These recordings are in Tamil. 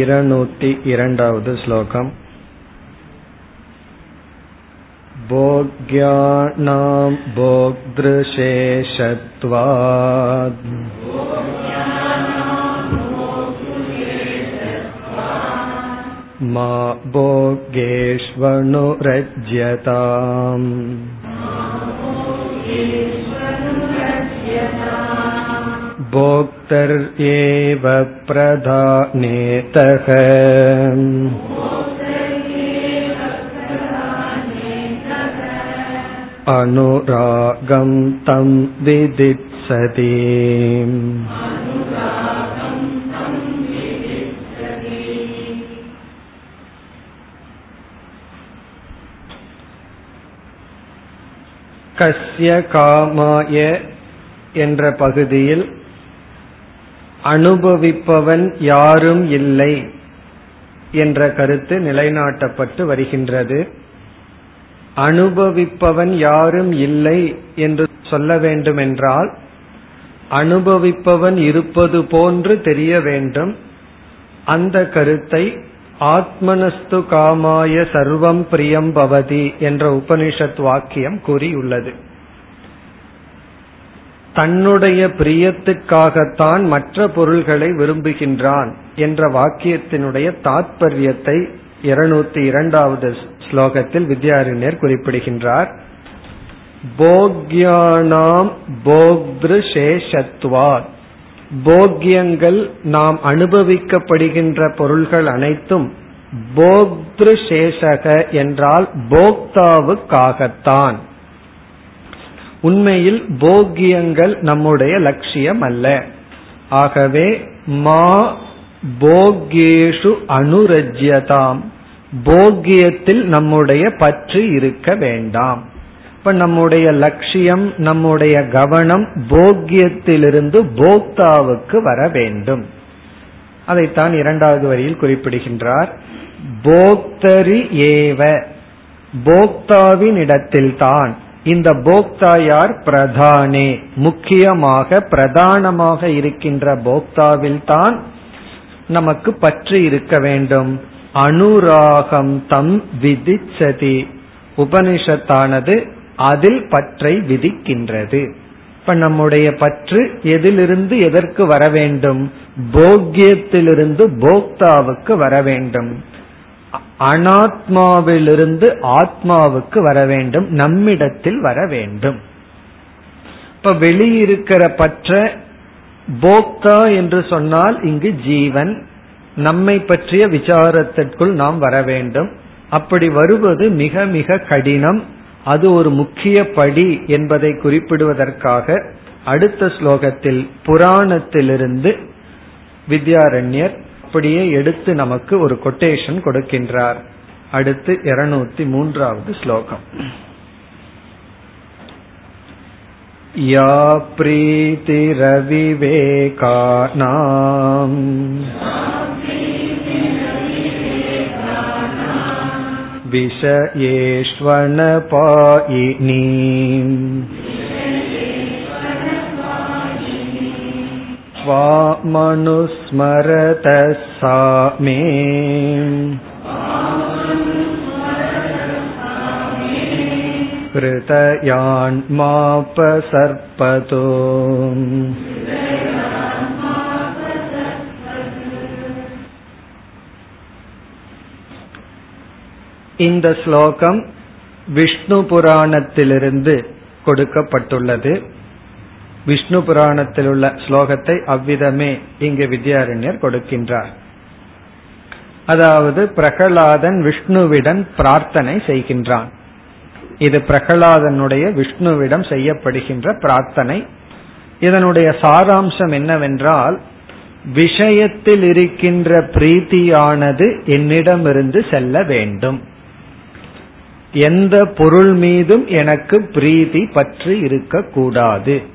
இருநூற்றி இரண்டாவது श्लोकम् भोग्यानां भोक्तृशेषत्वात् मा भोगेष्वनुरज्यताम् भोक्तर्येव प्रधानेतः अनुरागं तं विदित्सति கஸ்ய காமாய என்ற பகுதியில் அனுபவிப்பவன் யாரும் இல்லை என்ற கருத்து நிலைநாட்டப்பட்டு வருகின்றது. அனுபவிப்பவன் யாரும் இல்லை என்று சொல்ல வேண்டுமென்றால் அனுபவிப்பவன் இருப்பது போன்று தெரிய வேண்டும். அந்த கருத்தை ஆத்மனஸ்து காமாய சர்வம் பிரியம் பவதி என்ற உபனிஷத் வாக்கியம் கூறியுள்ளது. தன்னுடைய பிரியத்துக்காகத்தான் மற்ற பொருள்களை விரும்புகின்றான் என்ற வாக்கியத்தினுடைய தாத்பரியத்தை இருநூத்தி இரண்டாவது ஸ்லோகத்தில் வித்யாரண்யர் குறிப்பிடுகின்றார். போக்யானாம் போக்திருஷேஷத்வாத் போக்கியங்கள் நாம் அனுபவிக்கப்படுகின்ற பொருள்கள் அனைத்தும் போக்திருஷேஷக என்றால் போக்தாவுக்காகத்தான். உண்மையில் போக்கியங்கள் நம்முடைய லட்சியம் அல்ல ஆகவே மா போகேஷு அனுரஜ்யதாம். போக்கியத்தில் நம்முடைய பற்று இருக்க வேண்டாம். இப்ப நம்முடைய லட்சியம் நம்முடைய கவனம் போக்கியத்திலிருந்து போக்தாவுக்கு வர வேண்டும். அதைத்தான் இரண்டாவது வரியில் குறிப்பிடுகின்றார். போக்தரி ஏவ. போக்தாவின் இடத்தில்தான். இந்த போக்தா யார் பிரதானே. முக்கியமாக பிரதானமாக இருக்கின்ற போக்தாவில் தான் நமக்கு பற்று இருக்க வேண்டும். அனுராகம் தம் விதிச்சதி. உபனிஷத்தானது அதில் பற்றை விதிக்கின்றது. இப்ப நம்முடைய பற்று எதிலிருந்து எதற்கு வர வேண்டும்? போக்கியத்திலிருந்து போக்தாவுக்கு வர வேண்டும். அனாத்மாவிலிருந்து ஆத்மாவுக்கு வர வேண்டும் நம்மிடத்தில் வர வேண்டும். இப்ப வெளியிருக்கிற பற்ற போக்தா என்று சொன்னால் இங்கு ஜீவன் நம்மை பற்றிய விசாரத்திற்குள் நாம் வர வேண்டும். அப்படி வருவது மிக மிக கடினம். அது ஒரு முக்கிய படி என்பதை குறிப்பிடுவதற்காக அடுத்த ஸ்லோகத்தில் புராணத்திலிருந்து வித்யாரண்யர் அப்படியே எடுத்து நமக்கு ஒரு கொட்டேஷன் கொடுக்கின்றார் அடுத்து இருநூத்தி மூன்றாவது ஸ்லோகம் या प्रीतिरविवेकानाम् विषयेष्वनपायिनी त्वामनुस्मरतः सा मे हृदयान्मापसर्पतो இந்த ஸ்லோகம் விஷ்ணு புராணத்திலிருந்து கொடுக்கப்பட்டுள்ளது விஷ்ணு புராணத்தில் உள்ள ஸ்லோகத்தை அவ்விதமே இங்கு வித்யாரண்யர் கொடுக்கின்றார். அதாவது பிரகலாதன் விஷ்ணுவிடம் பிரார்த்தனை செய்கின்றான். இது பிரகலாதனுடைய விஷ்ணுவிடம் செய்யப்படுகின்ற பிரார்த்தனை. இதனுடைய சாராம்சம் என்னவென்றால் விஷயத்தில் இருக்கின்ற பிரீத்தியானது என்னிடமிருந்து செல்ல வேண்டும். எந்த பொருள் மீதும் எனக்கு பிரீதி பற்று இருக்கக்கூடாது.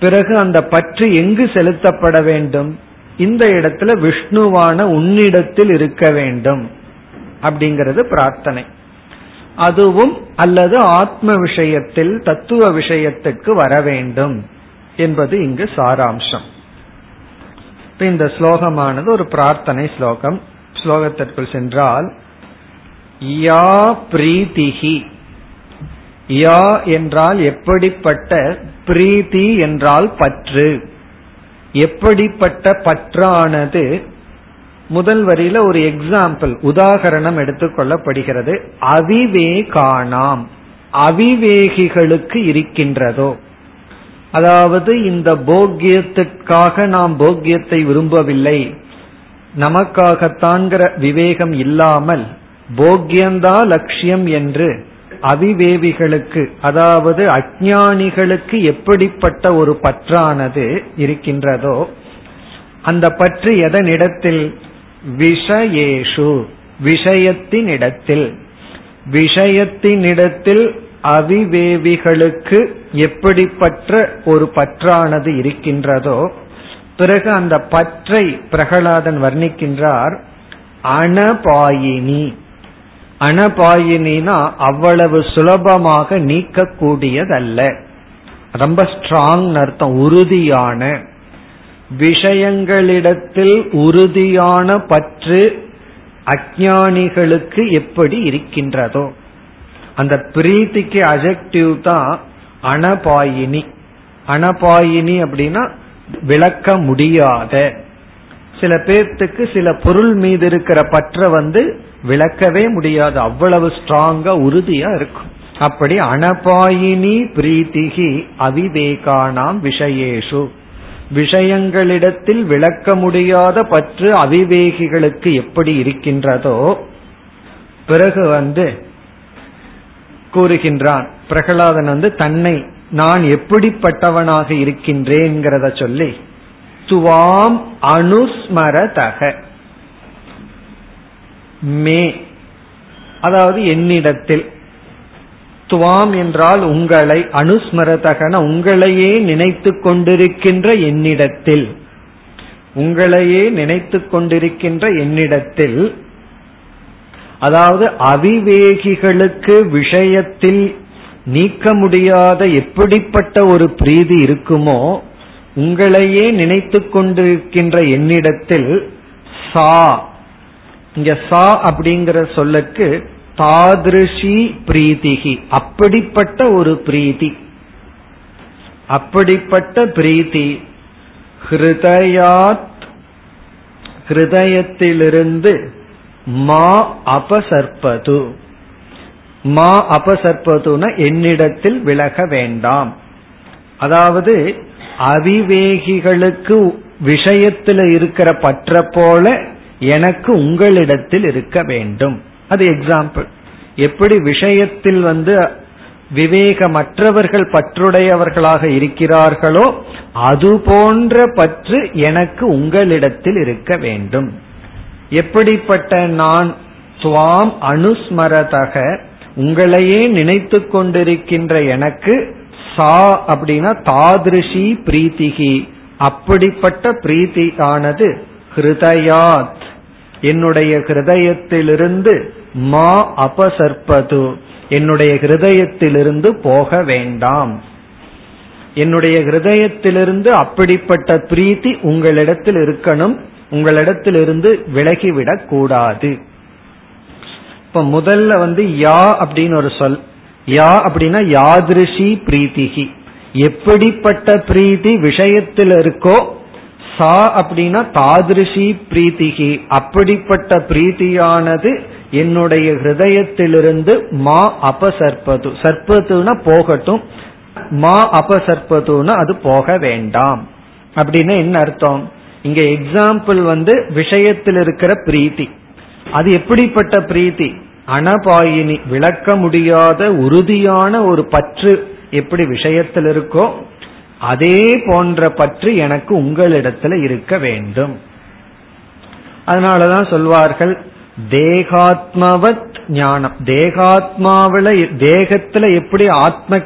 பிறகு அந்த பற்று எங்கு செலுத்தப்பட வேண்டும்? இந்த இடத்துல விஷ்ணுவான உன்னிடத்தில் இருக்க வேண்டும் அப்படிங்கிறது பிரார்த்தனை. அதுவும் அல்லது ஆத்ம விஷயத்தில் தத்துவ விஷயத்துக்கு வர வேண்டும் என்பது இங்கு சாராம்சம். இந்த ஸ்லோகமானது ஒரு பிரார்த்தனை ஸ்லோகம். ஸ்லோகத்திற்குள் சென்றால் யா பிரீதிகி யா என்றால் எப்படிப்பட்ட பிரீதி என்றால் பற்று. எப்படிப்பட்ட பற்றானது? முதல் வரியில ஒரு எக்ஸாம்பிள் உதாகரணம் எடுத்துக்கொள்ளப்படுகிறது அவிவேகானாம். அவிவேகிகளுக்கு இருக்கின்றதோ? அதாவது இந்த போக்கியத்திற்காக நாம் போக்கியத்தை விரும்பவில்லை. நமக்காகத்தான்கிற விவேகம் இல்லாமல் போக்கியந்தா லட்சியம் என்று அவிவேவிகளுக்கு அதாவது அஜானிகளுக்கு எப்படிப்பட்ட ஒரு பற்றானது இருக்கின்றதோ அந்த பற்று எதனிடத்தில்? விஷயேஷு விஷயத்தினிடத்தில். விஷயத்தினிடத்தில் அவிவேவிகளுக்கு எப்படிப்பட்ட ஒரு பற்றானது இருக்கின்றதோ பிறகு அந்த பற்றை பிரகலாதன் வர்ணிக்கின்றார் அனபாயினி. அனபாயினா அவ்வளவு சுலபமாக நீக்கக்கூடியதல்ல. ரொம்ப ஸ்ட்ராங் அர்த்தம் உறுதியான. விஷயங்களிடத்தில் உறுதியான பற்று அஜானிகளுக்கு எப்படி இருக்கின்றதோ. அந்த பிரீத்திக்கு அஜெக்டிவ் தான் அனபாயினி அனபாயினி அப்படின்னா விளக்க முடியாத. சில பேர்த்துக்கு சில பொருள் மீது இருக்கிற பற்ற வந்து விளக்கவே முடியாது. அவ்வளவு ஸ்ட்ராங்கா உறுதியா இருக்கும். அப்படி அனபாயினி பிரீத்திகி அவிவேகானாம் விஷயேஷு. விஷயங்களிடத்தில் விளக்க முடியாத பற்று அவிவேகிகளுக்கு எப்படி இருக்கின்றதோ பிறகு வந்து கூறுகின்றான். பிரகலாதன் வந்து தன்னை நான் எப்படிப்பட்டவனாக இருக்கின்றேங்கிறத சொல்லி துவாம் அனுஸ்மரதக. மே. அதாவது என்னிடத்தில். துவாம் என்றால் உங்களை அனுஸ்மரதகன உங்களையே நினைத்து கொண்டிருக்கின்ற என்னிடத்தில். உங்களையே நினைத்து கொண்டிருக்கின்ற என்னிடத்தில். அதாவது அவிவேகிகளுக்கு விஷயத்தில் நீக்க முடியாத எப்படிப்பட்ட ஒரு பிரீதி இருக்குமோ உங்களையே நினைத்து கொண்டிருக்கின்ற என்னிடத்தில் சா இங்க சா அப்படிங்கிற சொல்லுக்கு தாதிருஷி பிரீத்திகி. அப்படிப்பட்ட ஒரு பிரீதி அப்படிப்பட்ட பிரீதி ஹிருதயாத் ஹிருதயத்திலிருந்து மா அபசற்பது மா அபசற்பதுன என்னிடத்தில் விலக வேண்டாம். அதாவது அவிவேகிகளுக்கு விஷயத்தில் இருக்கிற பற்ற போல எனக்கு உங்களிடத்தில் இருக்க வேண்டும். அது எக்ஸாம்பிள் எப்படி விஷயத்தில் வந்து விவேகமற்றவர்கள் பற்றுடையவர்களாக இருக்கிறார்களோ அது போன்ற பற்று எனக்கு உங்களிடத்தில் இருக்க வேண்டும். எப்படிப்பட்ட நான் சுவாம் அனுஸ்மரதக உங்களையே நினைத்து கொண்டிருக்கின்ற எனக்கு சா அப்படின்னா தாதிருஷி பிரீத்திகி. அப்படிப்பட்ட பிரீத்தி ஆனது ஹிருதயாத். என்னுடைய ஹிருதயத்திலிருந்து மா அபசற்பது என்னுடைய ஹிருதயத்திலிருந்து போக வேண்டாம். என்னுடைய ஹிருதயத்திலிருந்து அப்படிப்பட்ட பிரீத்தி உங்களிடத்தில் இருக்கணும். உங்களிடத்திலிருந்து விலகிவிடக் கூடாது. இப்ப முதல்ல வந்து யா அப்படின்னு ஒரு சொல். யா அப்படின்னா யாதிருஷி பிரீத்திகி எப்படிப்பட்ட பிரீதி விஷயத்தில் இருக்கோ சா அப்படின்னா தாதிருஷி பிரீத்திகி. அப்படிப்பட்ட பிரீத்தியானது என்னுடைய ஹிருதயத்திலிருந்து மா அபசற்பது சற்பத்துனா போகட்டும். மா அபசற்பதுனா அது போக வேண்டாம். அப்படின்னு என்ன அர்த்தம்? இங்க எக்ஸாம்பிள் வந்து விஷயத்தில் இருக்கிற பிரீத்தி. அது எப்படிப்பட்ட பிரீத்தி? அனபாயினி விளக்க முடியாத உறுதியான ஒரு பற்று எப்படி விஷயத்தில் இருக்கோ அதே போன்ற பற்று எனக்கு உங்களிடத்துல இருக்க வேண்டும். அதனாலதான் சொல்வார்கள் தேகாத்மவத் ஞானம். தேகாத்மாவில தேகத்துல எப்படி ஆத்ம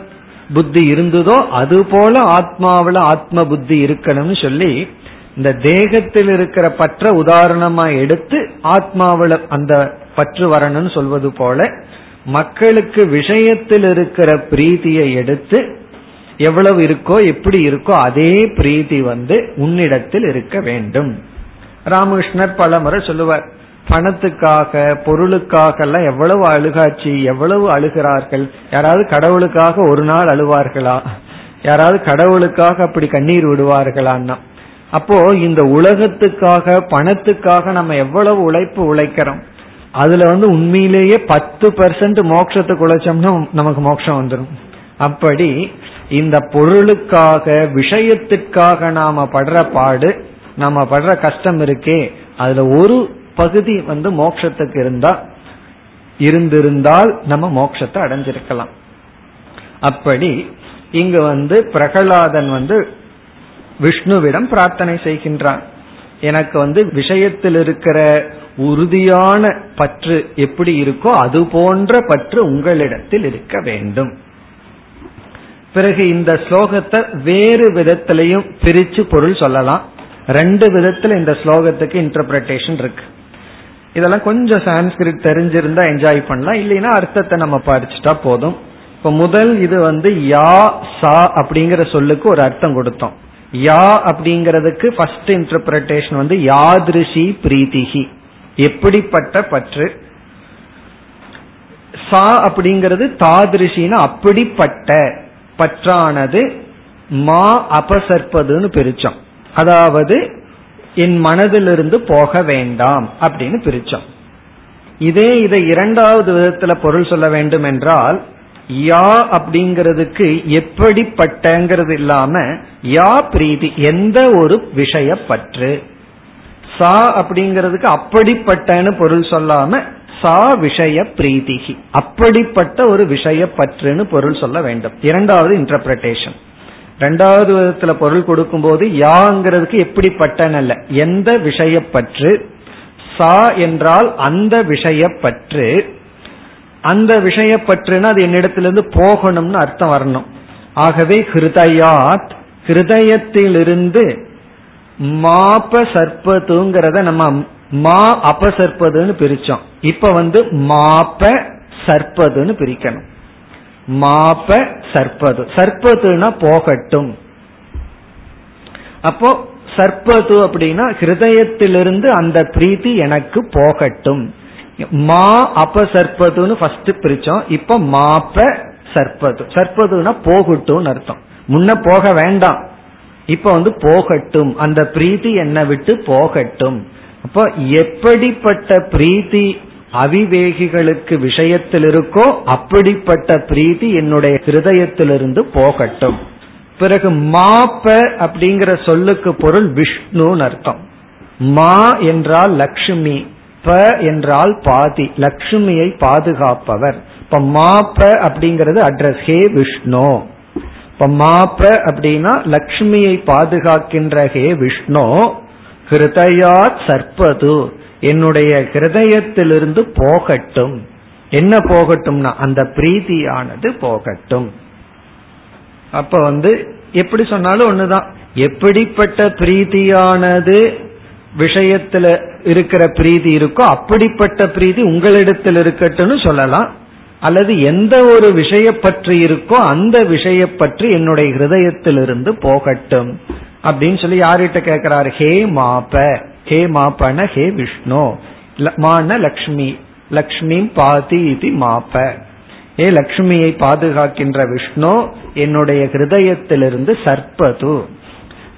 புத்தி இருந்ததோ அது போல ஆத்மாவில ஆத்ம புத்தி இருக்கணும்னு சொல்லி இந்த தேகத்தில் இருக்கிற பற்ற உதாரணமா எடுத்து ஆத்மாவில அந்த பற்று வரணும்னு சொல்வது போல மக்களுக்கு விஷயத்தில் இருக்கிற பிரீதியை எடுத்து எவ்வளவு இருக்கோ எப்படி இருக்கோ அதே பிரீத்தி வந்து உன்னிடத்தில் இருக்க வேண்டும். ராமகிருஷ்ணர் பல முறை சொல்லுவார் பணத்துக்காக பொருளுக்காக எல்லாம் எவ்வளவு அழுகாச்சு எவ்வளவு அழுகிறார்கள்? யாராவது கடவுளுக்காக ஒரு நாள் அழுவார்களா? யாராவது கடவுளுக்காக அப்படி கண்ணீர் விடுவார்களான்னா? அப்போ இந்த உலகத்துக்காக பணத்துக்காக நம்ம எவ்வளவு உழைப்பு உழைக்கிறோம் அதுல வந்து உண்மையிலேயே பத்து பெர்சன்ட் மோட்சத்துக்கு உழைச்சோம்னா நமக்கு மோட்சம் வந்துடும் அப்படி இந்த பொருளுக்காக விஷயத்துக்காக நாம படுற பாடு நம்ம படுற கஷ்டம் இருக்கே அதுல ஒரு பகுதி வந்து மோட்சத்துக்கு இருந்தா இருந்திருந்தால் நம்ம மோட்சத்தை அடைஞ்சிருக்கலாம். அப்படி இங்க வந்து பிரகலாதன் வந்து விஷ்ணுவிடம் பிரார்த்தனை செய்கின்றான். எனக்கு வந்து விஷயத்தில் இருக்கிற உறுதியான பற்று எப்படி இருக்கோ அது போன்ற பற்று உங்களிடத்தில் இருக்க வேண்டும். பிறகு இந்த ஸ்லோகத்தை வேறு விதத்திலையும் பிரிச்சு பொருள் சொல்லலாம். ரெண்டு விதத்துல இந்த ஸ்லோகத்துக்கு இன்டர்பிரேஷன் இருக்கு. இதெல்லாம் கொஞ்சம் சான்ஸ்கிரிட் தெரிஞ்சிருந்தா என்ஜாய் பண்ணலாம். இல்லைன்னா அர்த்தத்தை நம்ம படிச்சுட்டா போதும். இப்ப முதல் இது வந்து யா சா அப்படிங்கிற சொல்லுக்கு ஒரு அர்த்தம் கொடுத்தோம். யா அப்படிங்கிறதுக்கு ஃபர்ஸ்ட் இன்டர்பிரேஷன் வந்து யாதிருஷி பிரீத்திகி எப்படிப்பட்ட பற்று? சா அப்படிங்கிறது தாதிருஷின்னு அப்படிப்பட்ட பற்றானது மா அபசற்பதுன்னு பிரிச்சோம். அதாவது என் மனதிலிருந்து போக வேண்டாம் அப்படின்னு பிரிச்சோம். இதே இதை இரண்டாவது விதத்துல பொருள் சொல்ல வேண்டும் என்றால் யா அப்படிங்கிறதுக்கு எப்படிப்பட்டங்கிறது இல்லாம யா பிரீதி எந்த ஒரு விஷய பற்று சா அப்படிங்கிறதுக்கு அப்படிப்பட்டன்னு பொருள் சொல்லாம சா விஷய பிரீதிகி அப்படிப்பட்ட ஒரு விஷய பற்றுன்னு பொருள் சொல்ல வேண்டும். இரண்டாவது இன்டர்பிரேஷன் ரெண்டாவது விதத்துல பொருள் கொடுக்கும்போது யாங்கிறதுக்கு எப்படிப்பட்டன அல்ல எந்த விஷயப்பற்று சா என்றால் அந்த விஷயப்பற்று அந்த விஷயப்பற்றுனா அது என்னிடத்திலிருந்து போகணும்னு அர்த்தம் வரணும். ஆகவே ஹிருதயாத் ஹிருதயத்திலிருந்து மாப சர்ப்பதுங்கிறத நம்ம மா அபசற்பதுன்னு பிரிச்சோம். இப்ப வந்து மாப்ப சற்பதுன்னு பிரிக்கணும். மாப்ப சற்பது சர்ப்பதுனா போகட்டும். அப்போ சற்பது அப்படின்னா ஹிருதயத்திலிருந்து அந்த பிரீத்தி எனக்கு போகட்டும். மா அபசற்பதுன்னு ஃபர்ஸ்ட் பிரிச்சோம். இப்ப மாப்ப சற்பது சர்ப்பதுனா போகட்டும் அர்த்தம். முன்ன போக வேண்டாம். இப்ப வந்து போகட்டும். அந்த பிரீதி என்னை விட்டு போகட்டும். அப்போ எப்படிப்பட்ட பிரீத்தி அவிவேகிகளுக்கு விஷயத்தில் இருக்கோ அப்படிப்பட்ட பிரீதி என்னுடைய ஹிருதயத்திலிருந்து போகட்டும். பிறகு மாப்ப அப்படிங்கிற சொல்லுக்கு பொருள் விஷ்ணுன்னு அர்த்தம். மா என்றால் லக்ஷ்மி ப என்றால் பாதி லக்ஷ்மியை பாதுகாப்பவர். இப்ப மாப்ப அப்படிங்கிறது அட்ரஸ் ஹே விஷ்ணு. இப்ப மாப்ப அப்படின்னா லக்ஷ்மியை பாதுகாக்கின்ற ஹே விஷ்ணு. ஹிருதயா சர்ப்பது. என்னுடைய ஹிருதயத்திலிருந்து போகட்டும். என்ன போகட்டும்னா அந்த பிரீதியானது போகட்டும். அப்ப வந்து எப்படி சொன்னாலும் ஒண்ணுதான். எப்படிப்பட்ட பிரீதியானது விஷயத்துல இருக்கிற பிரீதி இருக்கோ அப்படிப்பட்ட பிரீதி உங்களிடத்தில் இருக்கட்டும்னு சொல்லலாம். அல்லது எந்த ஒரு விஷய பற்றி இருக்கோ அந்த விஷய பற்றி என்னுடைய ஹிருதயத்திலிருந்து போகட்டும். அப்படின்னு சொல்லி யார்கிட்ட கேட்கிறாரு ஹே மாப்ப ஹே மாப்பன ஹே விஷ்ணு. மான லக்ஷ்மி. லக்ஷ்மி பாதி இது மாப்ப. ஏ லக்ஷ்மியை பாதுகாக்கின்ற விஷ்ணு என்னுடைய ஹிருதயத்திலிருந்து சர்ப்பது.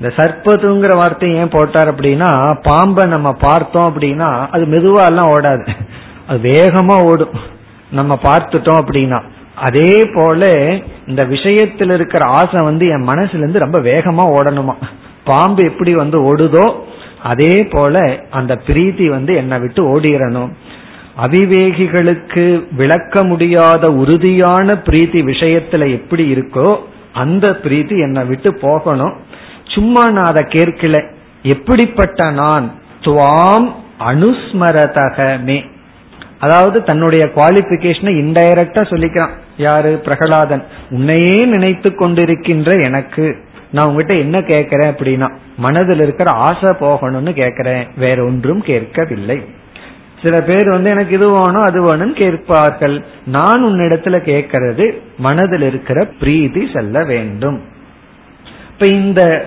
இந்த சர்ப்பதுங்கிற வார்த்தை ஏன் போட்டார் அப்படின்னா பாம்பை நம்ம பார்த்தோம் அப்படின்னா அது மெதுவா எல்லாம் ஓடாது. அது வேகமா ஓடும். நம்ம பார்த்துட்டோம் அப்படின்னா. அதே போல இந்த விஷயத்தில் இருக்கிற ஆசை வந்து என் மனசுல இருந்து ரொம்ப வேகமா ஓடணுமா? பாம்பு எப்படி வந்து ஓடுதோ அதே போல அந்த பிரீத்தி வந்து என்னை விட்டு ஓடிடணும் அவிவேகிகளுக்கு விளக்க முடியாத உறுதியான பிரீத்தி விஷயத்துல எப்படி இருக்கோ அந்த பிரீத்தி என்னை விட்டு போகணும். சும்மா நான் அதை கேட்கல. எப்படிப்பட்ட நான்? துவாம் அனுஸ்மரதகமே. அதாவது தன்னுடைய குவாலிபிகேஷனை இன்டைரக்டா சொல்லிக்கிறான். யாரு? பிரகலாதன். உன்னையே நினைத்து கொண்டிருக்கின்ற எனக்கு. நான் உங்ககிட்ட என்ன கேட்கிறேன் அப்படின்னா மனதில் இருக்கிற ஆசை போகணும்னு கேட்கிறேன். வேற ஒன்றும் கேட்கவில்லை. சில பேர் வந்து எனக்கு இது வேணும் அது வேணும்னு கேட்பார்கள். நான் உன்னிடத்துல கேட்கறது மனதில் இருக்கிற பிரீதி செல்ல வேண்டும். இப்ப இந்த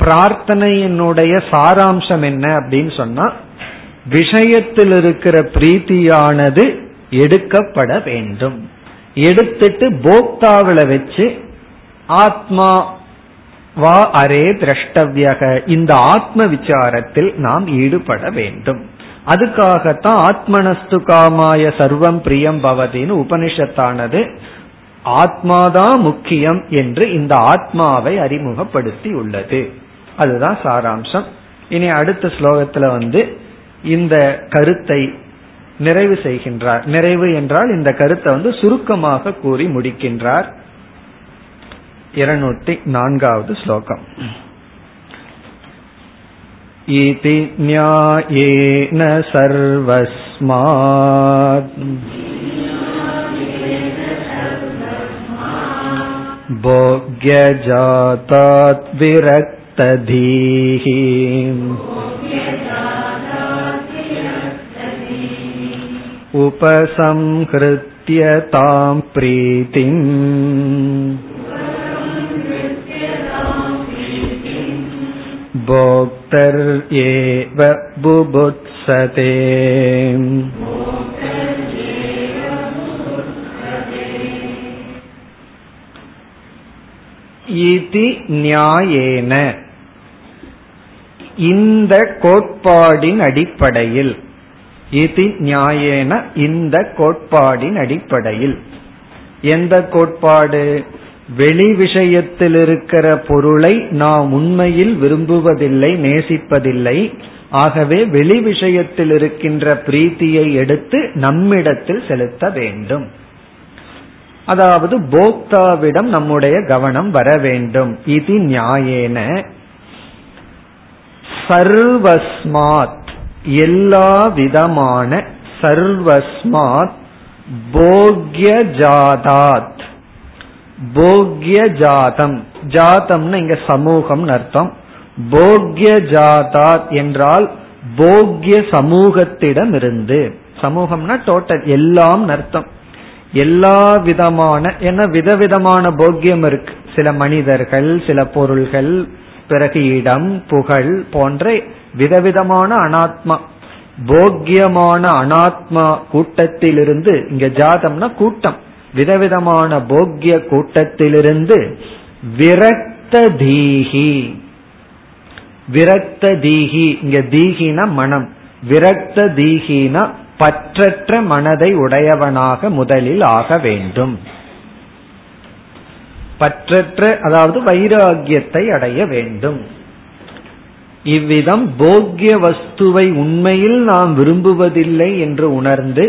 பிரார்த்தனையினுடைய சாராம்சம் என்ன அப்படின்னு சொன்னா விஷயத்தில் இருக்கிற பிரீத்தியானது எடுக்கப்பட வேண்டும். எடுத்துட்டு போக்தாவில வச்சு ஆத்மா வா அரே திரஷ்டவியக. இந்த ஆத்ம விசாரத்தில் நாம் ஈடுபட வேண்டும். அதுக்காகத்தான் ஆத்மனஸ்து காமாய சர்வம் பிரியம் பவதின்னு உபனிஷத்தானது ஆத்மாதான் முக்கியம் என்று இந்த ஆத்மாவை அறிமுகப்படுத்தி உள்ளது அதுதான் சாராம்சம். இனி அடுத்த ஸ்லோகத்துல வந்து இந்த கருத்தை நிறைவு செய்கின்றார் நிறைவு என்றால் இந்த கருத்தை வந்து சுருக்கமாக கூறி முடிக்கின்றார் இருநூத்தி நான்காவது ஸ்லோகம் इति न्यायेन सर्वस्मात् भोग्यजातात् विरक्तधीः उपसंहृत्य तां प्रीतिम् भोक्तर्येव बुभुत्सते இதி நியாயேன இந்த கோட்பாடின் அடிப்படையில் இது நியாயேன இந்த கோட்பாடின் அடிப்படையில். எந்த கோட்பாடு? வெளி விஷயத்தில் இருக்கிற பொருளை நாம் உண்மையில் விரும்புவதில்லை நேசிப்பதில்லை. ஆகவே வெளி விஷயத்தில் இருக்கின்ற பிரீத்தியை எடுத்து நம்மிடத்தில் செலுத்த வேண்டும். அதாவது போக்தாவிடம் நம்முடைய கவனம் வர வேண்டும். இது நியாயேன சர்வஸ்மாத். எல்லா விதமான சர்வஸ்மாத் போக்ய ஜாதாத் போக்ய ஜாதம் ஜாதம்னு இங்க சமூகம் அர்த்தம். போக்ய ஜாதாத் என்றால் போக்ய சமூகத்திடம் இருந்து சமூகம்னா டோட்டல் எல்லாம் அர்த்தம். எல்லா விதமான என்ன விதவிதமான போக்கியம் இருக்கு. சில மனிதர்கள் சில பொருள்கள் பிறகு இடம் புகழ் போன்ற விதவிதமான அனாத்மா போக்கியமான அனாத்மா கூட்டத்திலிருந்து இங்க ஜாதம்னா கூட்டம் விதவிதமான போக்கிய கூட்டத்திலிருந்து விரக்த தீகி விரக்த தீகி இங்க தீகினா மனம் விரக்த தீகினா பற்றற்ற மனதை உடையவனாக முதலில் ஆக வேண்டும். பற்றற்ற அதாவது வைராகியத்தை அடைய வேண்டும். இவ்விதம் போக்கிய வஸ்துவை உண்மையில் நாம் விரும்புவதில்லை என்று உணர்ந்து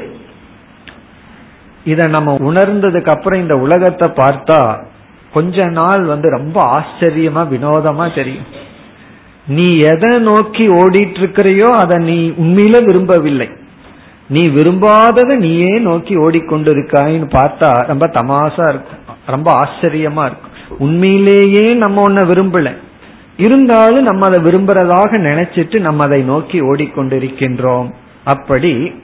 இதை நம்ம உணர்ந்ததுக்கு அப்புறம் இந்த உலகத்தை பார்த்தா கொஞ்ச நாள் வந்து ரொம்ப ஆச்சரியமா வினோதமா தெரியும். நீ எதை நோக்கி ஓடிட்டு இருக்கிறையோ அதை நீ உண்மையில விரும்பவில்லை. நீ விரும்பாததை நீயே நோக்கி ஓடிக்கொண்டிருக்காயின்னு பார்த்தா ரொம்ப தமாசா இருக்கும். ரொம்ப ஆச்சரியமா இருக்கும். உண்மையிலேயே நம்ம ஒன்ன விரும்பல. இருந்தாலும் நம்ம அதை விரும்புறதாக நினைச்சிட்டு நம்ம அதை நோக்கி ஓடிக்கொண்டிருக்கின்றோம். அப்படி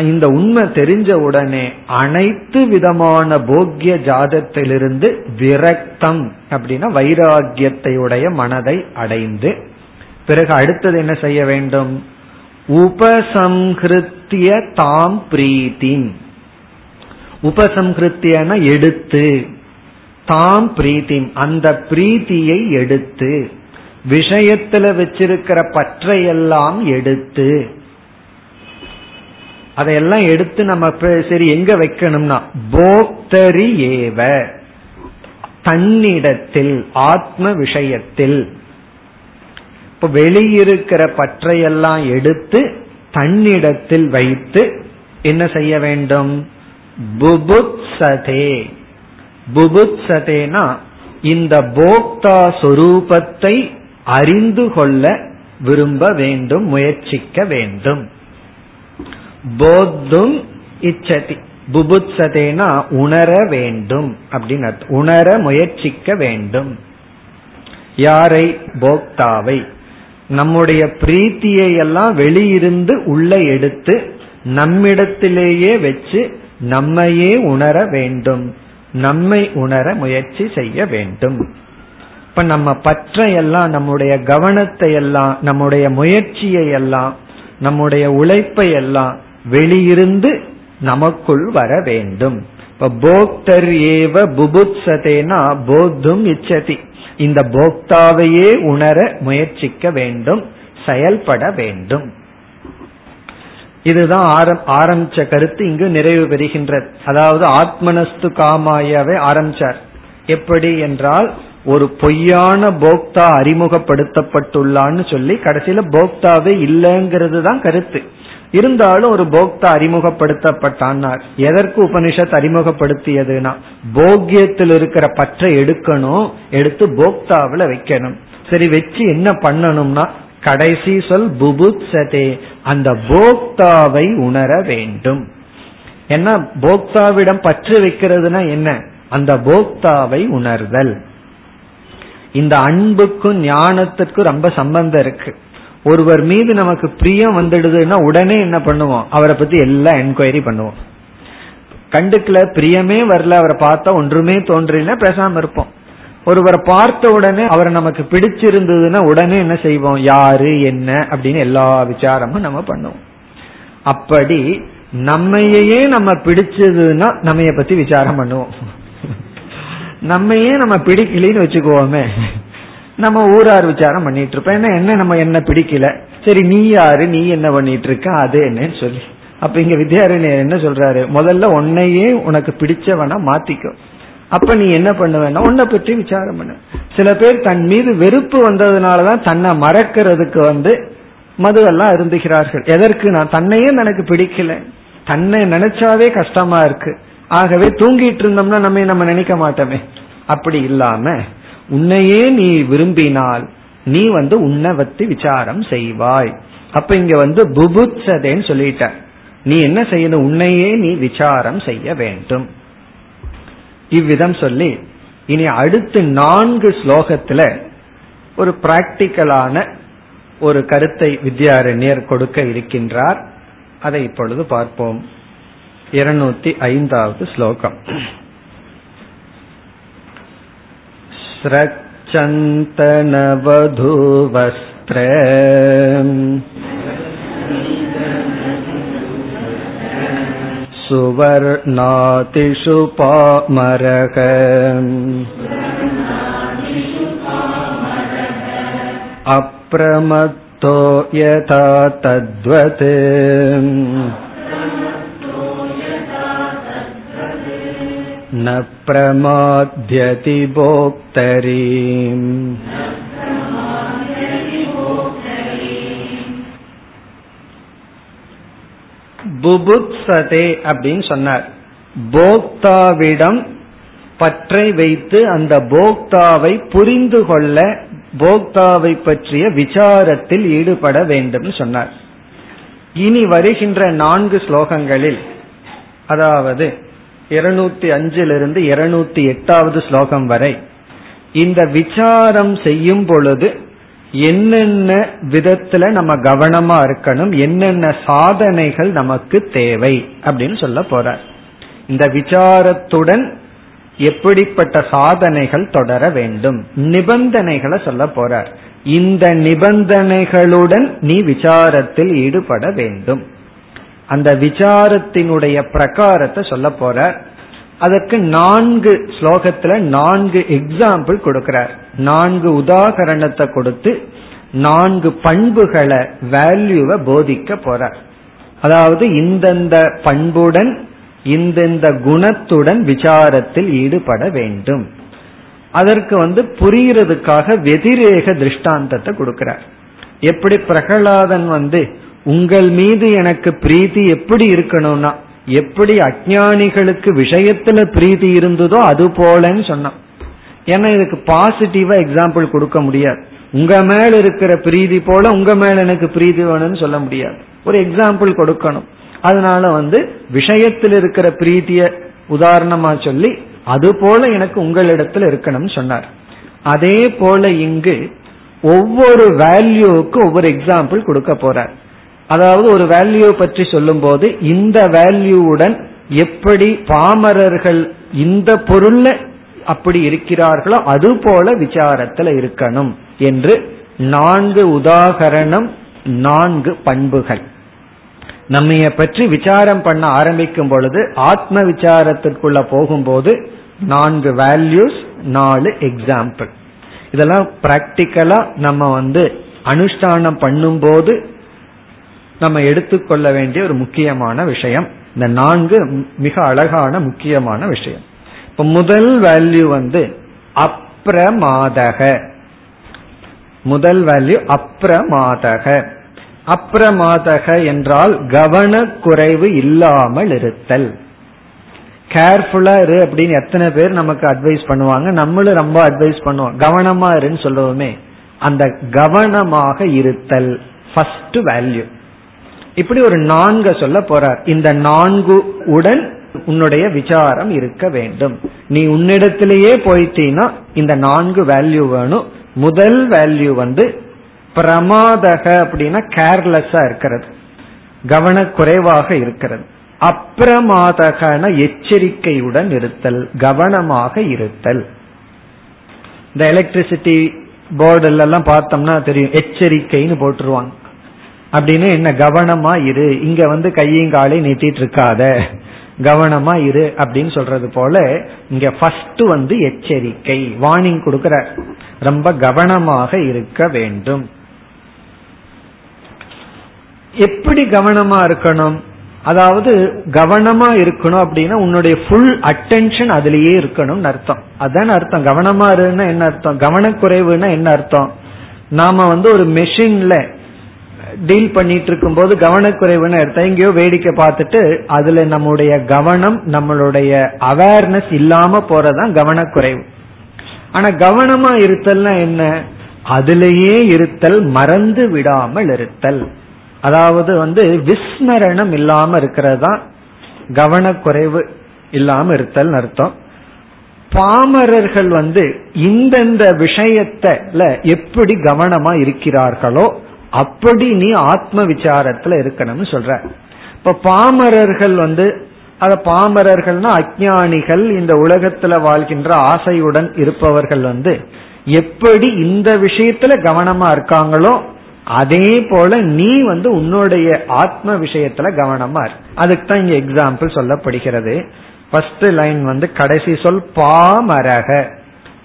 இந்த உண்மை தெரிஞ்ச உடனே அனைத்து விதமான போக்கிய ஜாதத்திலிருந்து விரக்தம் அப்படின்னா வைராகியத்தையுடைய மனதை அடைந்து பிறகு அடுத்தது என்ன செய்ய வேண்டும்? உபசம்ஹிருத்திய தாம் பிரீதி உபசம்ஹிருத்தியன எடுத்து தாம் பிரீத்தின் அந்த பிரீத்தியை எடுத்து விஷயத்துல வச்சிருக்கிற பற்றையெல்லாம் எடுத்து அதையெல்லாம் எடுத்து நம்ம சரி எங்க வைக்கணும்னா போக்தரி ஏவ தன்னிடத்தில் ஆத்ம விஷயத்தில் இப்ப வெளியிருக்கிற பற்றையெல்லாம் எடுத்து தன்னிடத்தில் வைத்து என்ன செய்ய வேண்டும்? புபுத்சதே. புபுத்சதேனா இந்த போக்தா சொரூபத்தை அறிந்து கொள்ள விரும்ப வேண்டும் முயற்சிக்க வேண்டும். போத்தும் இச்சதி. புபுத்சதேனா உணர வேண்டும் அப்படின்னு உணர முயற்சிக்க வேண்டும். யாரை? போக்தாவை. நம்முடைய பிரீத்தியை எல்லாம் வெளியிருந்து உள்ள எடுத்து நம்மிடத்திலேயே வச்சு நம்மையே உணர வேண்டும். நம்மை உணர முயற்சி செய்ய வேண்டும். இப்ப நம்ம பற்றையெல்லாம் நம்முடைய கவனத்தை எல்லாம் நம்முடைய முயற்சியை எல்லாம் நம்முடைய உழைப்பை எல்லாம் வெளியிருந்து நமக்குள் வர வேண்டும். இப்ப போக்தர் ஏவ புபுத்சதேனா போத்தும் இச்சதி. இந்த போக்தாவையே உணர முயற்சிக்க வேண்டும் செயல்பட வேண்டும். இதுதான் ஆரம்பிச்ச கருத்து. இங்கு நிறைவு பெறுகின்றது அதாவது ஆத்மனஸ்து காமாயாவே ஆரம்பிச்சார். எப்படி என்றால் ஒரு பொய்யான போக்தா அறிமுகப்படுத்தப்பட்டுள்ளான்னு சொல்லி கடைசியில போக்தாவே இல்லைங்கிறது தான் கருத்து. இருந்தாலும் ஒரு போக்தா அறிமுகப்படுத்தப்பட்டான்னார். எதற்கு உபனிஷத் அறிமுகப்படுத்தியதுன்னா போக்கியத்தில் இருக்கிற பற்றை எடுக்கணும் எடுத்து போக்தாவில் வைக்கணும். சரி வச்சு என்ன பண்ணணும்னா கடைசி சொல் புபுத்சதே அந்த போக்தாவை உணர வேண்டும். ஏன்னா போக்தாவிடம் பற்று வைக்கிறதுனா என்ன? அந்த போக்தாவை உணர்தல். இந்த அன்புக்கும் ஞானத்திற்கும் ரொம்ப சம்பந்தம் இருக்கு. ஒருவர் மீது நமக்கு பிரியம் வந்துடுதுன்னா உடனே என்ன பண்ணுவோம்? அவரை பத்தி எல்லாம் என்கொயரி பண்ணுவோம். கண்டுக்கல பிரியமே வரல அவரை பார்த்தா ஒன்றுமே தோன்றினா பேசாம இருப்போம். ஒருவரை பார்த்த உடனே அவரை நமக்கு பிடிச்சிருந்ததுன்னா உடனே என்ன செய்வோம்? யாரு என்ன அப்படின்னு எல்லா விசாரமும் நம்ம பண்ணுவோம். அப்படி நம்மையே நம்ம பிடிச்சதுன்னா நம்மைய பத்தி விசாரம் பண்ணுவோம். நம்மையே நம்ம பிடிக்கலன்னு வச்சுக்குவோமே. நம்ம ஊரார் விசாரம் பண்ணிட்டு இருப்போம் என்ன என்ன நம்ம என்ன பிடிக்கல? சரி நீ யாரு? நீ என்ன பண்ணிட்டு இருக்க அது என்னன்னு சொல்லி. அப்ப இங்க வித்யாரண்யர் என்ன சொல்றாரு? முதல்ல உன்னையே உனக்கு பிடிச்சவனா மாத்திக்கும் அப்ப நீ என்ன பண்ணுவேன்னா உன்னை பற்றி விசாரம் பண்ண. சில பேர் தன் மீது வெறுப்பு வந்ததுனாலதான் தன்னை மறக்கிறதுக்கு வந்து மதுவெல்லாம் அருந்துகிறார்கள். எதற்கு? நான் தன்னையே எனக்கு பிடிக்கல. தன்னை நினைச்சாவே கஷ்டமா இருக்கு. ஆகவே தூங்கிட்டு இருந்தோம்னா நம்ம நம்ம நினைக்க மாட்டோமே. அப்படி இல்லாம உன்னையே நீ விரும்பினால் நீ வந்து உன்னை வத்தி விசாரம் செய்வாய். அப்ப இங்க வந்து புபுத்சதேன்னு சொல்லிட்ட. நீ என்ன செய்யணும்? உன்னையே நீ விசாரம் செய்ய வேண்டும். இவ்விதம் சொல்லி இனி அடுத்து நான்கு ஸ்லோகத்துல ஒரு பிராக்டிக்கலான ஒரு கருத்தை வித்யாரண்யர் கொடுக்க இருக்கின்றார். அதை இப்பொழுது பார்ப்போம். இருநூத்தி ஐந்தாவது ஸ்லோகம். स्रच्चन्तनवधूवस्त्र सुवर्णातिषु पामरक अप्रमत्तो यथा तद्वत् न प्रमाद्यति भोक्तरीम् புபுத்சதே அப்படின்னு சொன்னார் போக்தாவிடம் பற்றை வைத்து அந்த போக்தாவை புரிந்து கொள்ள போக்தாவை பற்றிய விசாரத்தில் ஈடுபட வேண்டும் சொன்னார் இனி வருகின்ற நான்கு ஸ்லோகங்களில் அதாவது இருநூத்தி அஞ்சிலிருந்து இருநூத்தி எட்டாவது ஸ்லோகம் வரை. இந்த விசாரம் செய்யும் பொழுது என்னென்ன விதத்துல நம்ம கவனமா இருக்கணும் என்னென்ன சாதனைகள் நமக்கு தேவை அப்படின்னு சொல்ல போறார் இந்த விசாரத்துடன் எப்படிப்பட்ட சாதனைகள் தொடர வேண்டும்? நிபந்தனைகளை சொல்ல போறார் இந்த நிபந்தனைகளுடன் நீ விசாரத்தில் ஈடுபட வேண்டும். அந்த விசாரத்தினுடைய பிரகாரத்தை சொல்ல போறார். அதற்கு நான்கு ஸ்லோகத்துல நான்கு எக்ஸாம்பிள் கொடுக்கிறார். நான்கு உதாகரணத்தை கொடுத்து நான்கு பண்புகளை வேல்யூவை போதிக்க போறார். அதாவது இந்தந்த பண்புடன் இந்தந்த குணத்துடன் விசாரத்தில் ஈடுபட வேண்டும். அதற்கு வந்து புரியறதுக்காக வெதிரேக திருஷ்டாந்தத்தை கொடுக்கிறார். எப்படி பிரகலாதன் வந்து உங்கள் மீது எனக்கு பிரீத்தி எப்படி இருக்கணும்னா எப்படி அஜானிகளுக்கு விஷயத்துல பிரீதி இருந்ததோ அது போலன்னு சொன்னான். ஏன்னா இதுக்கு பாசிட்டிவா எக்ஸாம்பிள் கொடுக்க முடியாது. உங்க மேல இருக்கிற பிரீதி போல உங்க மேல எனக்கு பிரீதி வேணும்னு சொல்ல முடியாது. ஒரு எக்ஸாம்பிள் கொடுக்கணும். அதனால வந்து விஷயத்தில் இருக்கிற பிரீத்திய உதாரணமா சொல்லி அது போல எனக்கு உங்களிடத்துல இருக்கணும்னு சொன்னார். அதே போல இங்கு ஒவ்வொரு வேல்யூவுக்கு ஒவ்வொரு எக்ஸாம்பிள் கொடுக்க போறார். அதாவது ஒரு வேல்யூ பற்றி சொல்லும் போது இந்த வேல்யூவுடன் எப்படி பாமரர்கள் இந்த பொருள்ல அப்படி இருக்கிறார்களோ அது போல விசாரத்தில் இருக்கணும் என்று நான்கு உதாகரணம் நான்கு பண்புகள். நம்மைய பற்றி விசாரம் பண்ண ஆரம்பிக்கும் பொழுது ஆத்ம விசாரத்திற்குள்ள போகும்போது நான்கு வேல்யூஸ் நாலு எக்ஸாம்பிள் இதெல்லாம் பிராக்டிக்கலா நம்ம வந்து அனுஷ்டானம் பண்ணும்போது நம்ம எடுத்துக்கொள்ள வேண்டிய ஒரு முக்கியமான விஷயம். இந்த நான்கு மிக அழகான முக்கியமான விஷயம். இப்ப முதல் வேல்யூ வந்து அப்ரமாதக. முதல் வேல்யூ அப்ரமாதக. அப்ரமாதக என்றால் கவனக்குறைவு இல்லாமல் இருத்தல். கேர்ஃபுல்லா இரு அப்படின்னு எத்தனை பேர் நமக்கு அட்வைஸ் பண்ணுவாங்க. நம்மளும் ரொம்ப அட்வைஸ் பண்ணுவோம். கவனமா இருன்னு சொல்லுவோமே அந்த கவனமாக இருத்தல். ஃபர்ஸ்ட் வேல்யூ இப்படி ஒரு நான்கு சொல்ல போறார். இந்த நான்கு உடன் உன்னுடைய விசாரம் இருக்க வேண்டும். நீ உன்னிடத்திலேயே போயிட்டீன்னா இந்த நான்கு வேல்யூ வேணும். முதல் வேல்யூ வந்து பிரமாதக அப்படின்னா கேர்லெஸ்ஸா இருக்கிறது. கவனக்குறைவாக இருக்கிறது. அப்பிரமாதகன எச்சரிக்கையுடன் இருத்தல் கவனமாக இருத்தல். இந்த எலக்ட்ரிசிட்டி போர்டுல எல்லாம் பார்த்தோம்னா தெரியும். எச்சரிக்கைன்னு போட்டுருவாங்க. அப்படின்னு என்ன கவனமா இரு. இங்க வந்து கையும் காலையும் நீட்டிட்டு இருக்காத கவனமா இரு அப்படின்னு சொல்றது போல இங்க ஃபர்ஸ்ட் வந்து எச்சரிக்கை வார்னிங் கொடுக்கிற. ரொம்ப கவனமாக இருக்க வேண்டும். எப்படி கவனமா இருக்கணும்? அதாவது கவனமா இருக்கணும் அப்படின்னா உன்னுடைய ஃபுல் அட்டென்ஷன் அதுலயே இருக்கணும்னு அர்த்தம். அதான் அர்த்தம். கவனமா இருன்னா என்ன அர்த்தம்? கவனக்குறைவுன்னா என்ன அர்த்தம்? நாம வந்து ஒரு மெஷின்ல டீல் பண்ணிட்டு இருக்கும் போது கவனக்குறைவுன்னு அர்த்தம். எங்கேயோ வேடிக்கை பார்த்துட்டு அதுல நம்முடைய கவனம் நம்மளுடைய அவேர்னஸ் இல்லாம போறதான் கவனக்குறைவு. ஆனா கவனமா இருத்தல்னா என்ன? அதுலேயே இருத்தல் மறந்து விடாமல் இருத்தல். அதாவது வந்து விஸ்மரணம் இல்லாம இருக்கிறது தான் கவனக்குறைவு இல்லாம இருத்தல் அர்த்தம். பாமரர்கள் வந்து இந்தந்த விஷயத்துல எப்படி கவனமா இருக்கிறார்களோ அப்படி நீ ஆத்ம விசாரத்துல இருக்கணும்னு சொல்ற. இப்ப பாமரர்கள் வந்து அத பாமரர்கள்னா அஜானிகள் இந்த உலகத்துல வாழ்கின்ற ஆசையுடன் இருப்பவர்கள் வந்து எப்படி இந்த விஷயத்துல கவனமா இருக்காங்களோ அதே போல நீ வந்து உன்னுடைய ஆத்ம விஷயத்துல கவனமா இரு. அதுக்கு தான் இங்க எக்ஸாம்பிள் சொல்லப்படுகிறது. ஃபர்ஸ்ட் லைன் வந்து கடைசி சொல் பாமரக.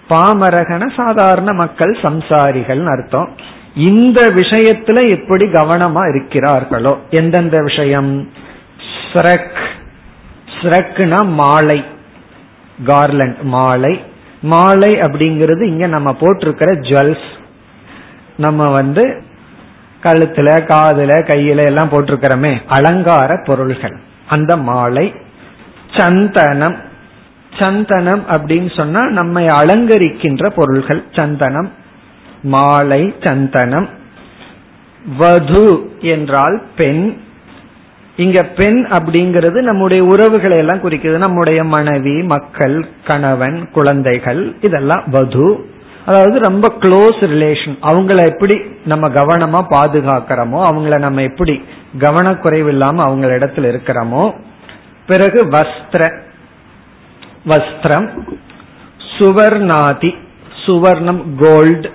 பாமரகன சாதாரண மக்கள் சம்சாரிகள் அர்த்தம். இந்த விஷயத்துல எப்படி கவனமா இருக்கிறார்களோ? எந்தெந்த விஷயம்? ஸ்ரக். ஸ்ரக்னா மாலை. கார்லண்ட் மாலை. மாலை அப்படிங்கிறது இங்க நம்ம போட்டிருக்கிற ஜுவல்ஸ். நம்ம வந்து கழுத்துல காதுல கையில எல்லாம் போட்டிருக்கிறோமே அலங்கார பொருள்கள். அந்த மாலை சந்தனம். சந்தனம் அப்படின்னு சொன்னா நம்மை அலங்கரிக்கின்ற பொருள்கள் சந்தனம். மாலை சந்தனம். வது என்றால் பெண். இங்க பெண் அப்படிங்கிறது நம்முடைய உறவுகளை எல்லாம் குறிக்கிறது நம்முடைய மனைவி மக்கள் கணவன் குழந்தைகள் இதெல்லாம் வது. அதாவது ரொம்ப க்ளோஸ் ரிலேஷன் அவங்கள எப்படி நம்ம கவனமா பாதுகாக்கிறோமோ அவங்கள நம்ம எப்படி கவனக்குறைவு இல்லாம அவங்க இடத்துல இருக்கிறோமோ பிறகு வஸ்திர வஸ்திரம் சுவர்ணாதி சுவர்ணம் கோல்டு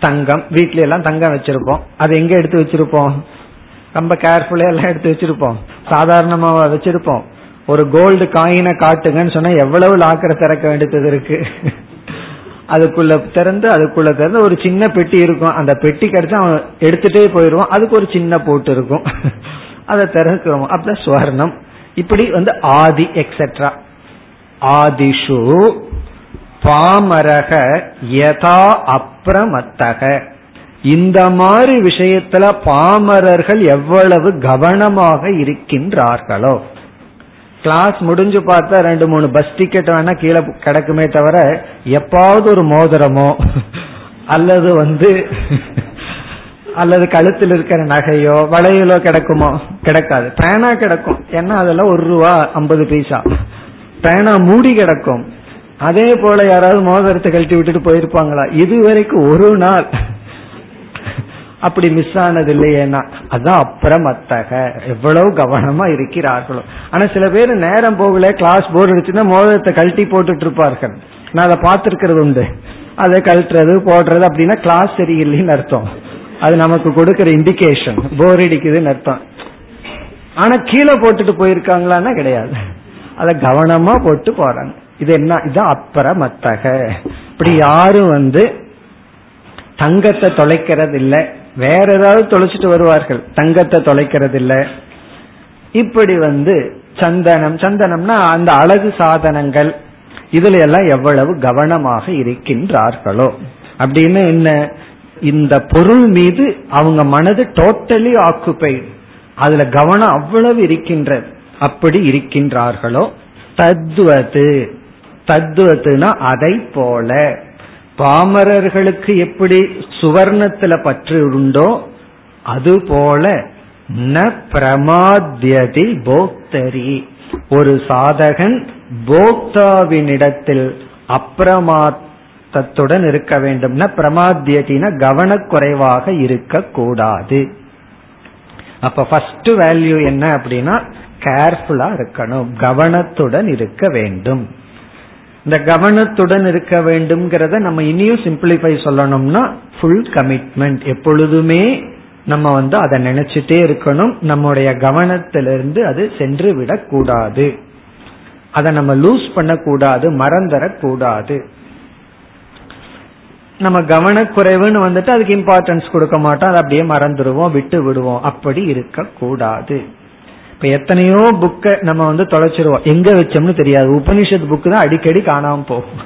தங்கம். வீட்ல எல்லாம் தங்கம் வச்சிருப்போம். அது எங்க எடுத்து வச்சிருப்போம்? ரொம்ப கேர்ஃபுல்லா எல்லாம் எடுத்து வச்சிருப்போம். சாதாரணமா வச்சிருப்போம். ஒரு கோல்டு காயினை காட்டுங்கன்னு சொன்னா எவ்வளவு லாக்கரை திறக்க வேண்டியது இருக்கு? அதுக்குள்ள திறந்து அதுக்குள்ள திறந்து ஒரு சின்ன பெட்டி இருக்கும். அந்த பெட்டி கிடைச்சா அவன் எடுத்துட்டே போயிடுவான். அதுக்கு ஒரு சின்ன போட்டு இருக்கும். அதை திறக்கிறோம். அப்ப ஸ்வர்ணம். இப்படி வந்து ஆதி எக்ஸெட்ரா ஆதிஷு பாமரக யதா அப்ரமத்தக. இந்த மாதிரி விஷயத்துல பாமரர்கள் எவ்வளவு கவனமாக இருக்கின்றார்களோ. கிளாஸ் முடிஞ்சு பார்த்தா ரெண்டு மூணு பஸ் டிக்கெட் வேணா கீழே கிடக்குமே தவிர எப்பாவது ஒரு மோதிரமோ அல்லது வந்து அல்லது கழுத்தில் இருக்கிற நகையோ வளையலோ கிடைக்குமோ கிடைக்காது. பேனா கிடைக்கும். ஏன்னா அதெல்லாம் ஒரு ரூபா ஐம்பது பைசா. பேனா மூடி கிடக்கும். அதே போல யாராவது மோதிரத்தை கழட்டி விட்டுட்டு போயிருப்பாங்களா? இது வரைக்கும் ஒரு நாள் அப்படி மிஸ் ஆனது இல்லையேனா அதான் அப்புறமத்தக. எவ்வளவு கவனமா இருக்கிறார்களோ. ஆனா சில பேர் நேரம் போகல கிளாஸ் போர் அடிச்சுன்னா மோதிரத்தை கழட்டி போட்டுட்டு இருப்பார்கள். நான் அதை பார்த்துருக்கிறது உண்டு. அதை கழட்டுறது போடுறது அப்படின்னா கிளாஸ் சரியில்லைன்னு அர்த்தம். அது நமக்கு கொடுக்கற இண்டிகேஷன் போர் அடிக்குதுன்னு அர்த்தம். ஆனா கீழே போட்டுட்டு போயிருக்காங்களான்னா கிடையாது. அதை கவனமா போட்டு போறாங்க. இது என்ன? இது அப்புறமத்தக இப்படி யாரும் வந்து தங்கத்தை தொலைக்கிறது இல்லை வேற ஏதாவது தொலைச்சிட்டு வருவார்கள். தங்கத்தை தொலைக்கிறது இல்லை இப்படி வந்து சந்தனம் சந்தனம்னா அந்த அழகு சாதனங்கள் இதுல எல்லாம் எவ்வளவு கவனமாக இருக்கின்றார்களோ. அப்படின்னு என்ன? இந்த பொருள் மீது அவங்க மனது டோட்டலி ஆக்குப்பை அதுல கவனம் அவ்வளவு இருக்கின்றது. அப்படி இருக்கின்றார்களோ? தத்வது. தத்துவத்துனா அதை போல. பாமரர்களுக்கு எப்படி சுவர்ணத்துல பற்று உண்டோ அதுபோல ந பிரமாத்தியதி போக்தரி. ஒரு சாதகன் போக்தாவினிடத்தில் அப்பிரமாத்தத்துடன் இருக்க வேண்டும்னா பிரமாத்தியத்தின கவனக்குறைவாக இருக்கக்கூடாது. அப்ப ஃபர்ஸ்ட் வேல்யூ என்ன அப்படின்னா கேர்ஃபுல்லா இருக்கணும். கவனத்துடன் இருக்க வேண்டும். இந்த கவனத்துடன் இருக்க வேண்டும்ங்கிறத நம்ம இனியும் சிம்பிளிஃபை சொல்லணும்னா ஃபுல் கமிட்மெண்ட் எப்பொழுதுமே நம்ம வந்து அதை நினைச்சிட்டே இருக்கணும். நம்முடைய கவனத்திலிருந்து அது சென்று விடக்கூடாது. அதை நம்ம லூஸ் பண்ணக்கூடாது மறந்துடக்கூடாது நம்ம கவனக்குறைவுன்னு வந்துட்டு அதுக்கு இம்பார்ட்டன்ஸ் கொடுக்க மாட்டோம். அதை அப்படியே மறந்துடுவோம் விட்டு விடுவோம். அப்படி இருக்கக்கூடாது. இப்ப எத்தனையோ புக்கை நம்ம வந்து தொலைச்சிருவோம். எங்க வச்சோம்னு தெரியாது. உபனிஷத் புக்கு தான் அடிக்கடி காணாம போகும்.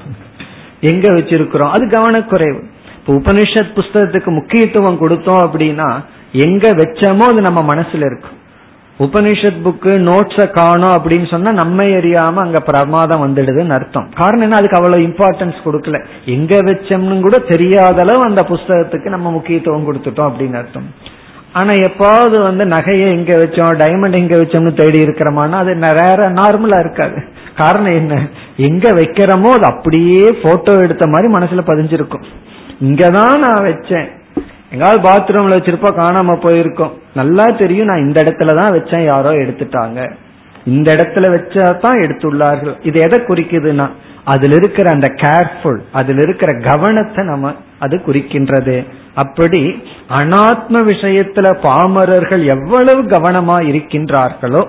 எங்க வச்சிருக்கிறோம்? அது கவனக்குறைவு. இப்ப உபனிஷத் புஸ்தகத்துக்கு முக்கியத்துவம் கொடுத்தோம் அப்படின்னா எங்க வச்சோமோ அது நம்ம மனசுல இருக்கும். உபனிஷத் புக்கு நோட்ஸ காணும் அப்படின்னு சொன்னா நம்ம எரியாம அங்க பிரமாதம் வந்துடுதுன்னு அர்த்தம். காரணம் என்ன? அதுக்கு அவ்வளவு இம்பார்ட்டன்ஸ் கொடுக்கல. எங்க வச்சோம்னு கூட தெரியாத அளவு அந்த புஸ்தகத்துக்கு நம்ம முக்கியத்துவம் கொடுத்துட்டோம் அப்படின்னு அர்த்தம். ஆனா எப்பாவது வந்து நகையை எங்க வச்சோம் டைமண்ட் எங்க வச்சோம்னு தேடி இருக்கிறோமானா அது வேற நார்மலா இருக்காது. காரணம் என்ன? எங்க வைக்கிறோமோ அது அப்படியே போட்டோ எடுத்த மாதிரி மனசுல பதிஞ்சிருக்கும். இங்கதான் நான் வச்சேன். எங்காவது பாத்ரூம்ல வச்சிருப்பா காணாம போயிருக்கோம். நல்லா தெரியும் நான் இந்த இடத்துல தான் வச்சேன் யாரோ எடுத்துட்டாங்க. இந்த இடத்துல வச்சா தான் எடுத்துள்ளார்கள். இது எதை குறிக்குதுன்னா அதுல இருக்கிற அந்த கேர்ஃபுல் அதுல இருக்கிற கவனத்தை நம்ம அது குறிக்கின்றது. அப்படி அனாத்ம விஷயத்துல பாமரர்கள் எவ்வளவு கவனமா இருக்கின்றார்களோ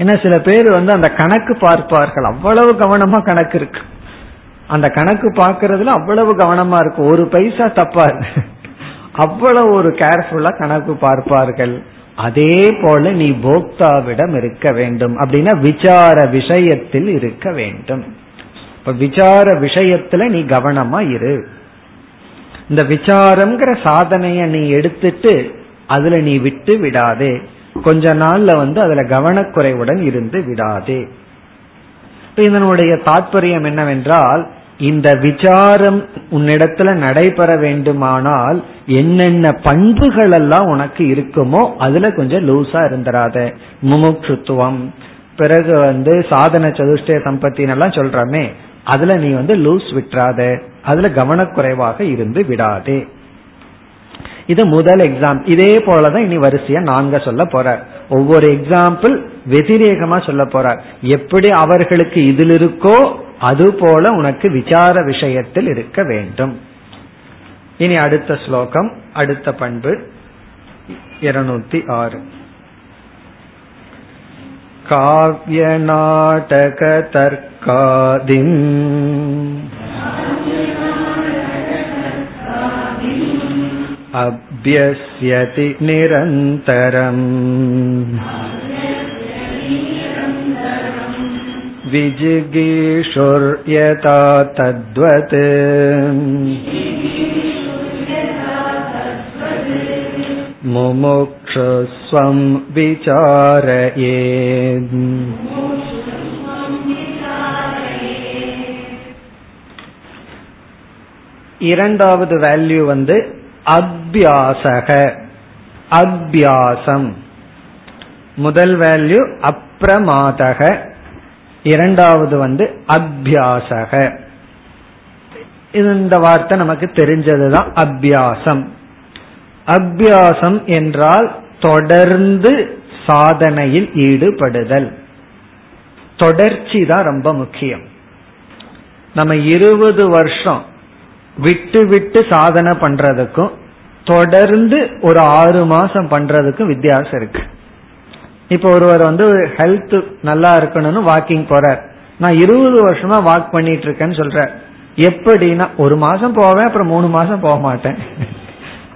ஏன்னா சில பேர் வந்து அந்த கணக்கு பார்ப்பார்கள். அவ்வளவு கவனமா கணக்கு இருக்கு. அந்த கணக்கு பார்க்கறதுல அவ்வளவு கவனமா இருக்கு. ஒரு பைசா தப்பா அவ்வளவு ஒரு கேர்ஃபுல்லா கணக்கு பார்ப்பார்கள். அதே போல நீ போக்தாவிடம் இருக்க வேண்டும் அப்படின்னா விசார விஷயத்தில் இருக்க வேண்டும். இப்ப விசார விஷயத்துல நீ கவனமா இரு. இந்த விசாரம்ங்கிற சாதனைய நீ எடுத்துட்டு அதுல நீ விட்டு விடாதே. கொஞ்ச நாள்ல வந்து அதுல கவனக்குறைவுடன் இருந்து விடாதே. இதனுடைய தாற்பயம் என்னவென்றால் இந்த விசாரம் உன்னிடத்துல நடைபெற வேண்டுமானால் என்னென்ன பண்புகள் எல்லாம் உனக்கு இருக்குமோ அதுல கொஞ்சம் லூசா இருந்துராத முமுட்சுத்துவம். பிறகு வந்து சாதன சதுஷ்டய சம்பத்தின் எல்லாம் சொல்றமே அதுல நீ வந்து லூஸ் விட்டுறாத. அதுல கவனக்குறைவாக இருந்து விடாதே. இது முதல் எக்ஸாம் இதே போலதான் இனி வரிசையா நாங்க சொல்ல போறார். ஒவ்வொரு எக்ஸாம்பிள் வெதிரேகமா சொல்ல போறார். எப்படி அவர்களுக்கு இதில் இருக்கோ அது போல உனக்கு விசார விஷயத்தில் இருக்க வேண்டும் இனி அடுத்த ஸ்லோகம் அடுத்த பண்பு இருநூத்தி ஆறு काव्यनाटकतर्कादिम् अभ्यस्यति निरन्तरम् विजिगीषुर्यथा तद्वत् मुमुक्षुस्वं विचारयेत् இரண்டாவது வேல்யூ வந்து அபியாசக அபியாசம் முதல் வேல்யூ அப்பிரமாதக இரண்டாவது வந்து அபியாசக. இந்த வார்த்தை நமக்கு தெரிஞ்சதுதான் அபியாசம். அபியாசம் என்றால் தொடர்ந்து சாதனையில் ஈடுபடுதல். தொடர்ச்சி தான் ரொம்ப முக்கியம். நம்ம இருபது வருஷம் விட்டு விட்டு சாதனை பண்றதுக்கும் தொடர்ந்து ஒரு ஆறு மாசம் பண்றதுக்கும் வித்தியாசம் இருக்கு. இப்ப ஒருவர் வந்து ஹெல்த் நல்லா இருக்கணும்னு வாக்கிங் போறார். நான் இருபது வருஷமா வாக் பண்ணிட்டு இருக்கேன்னு சொல்ற எப்படின்னா ஒரு மாசம் போவேன் அப்புறம் மூணு மாசம் போக மாட்டேன்.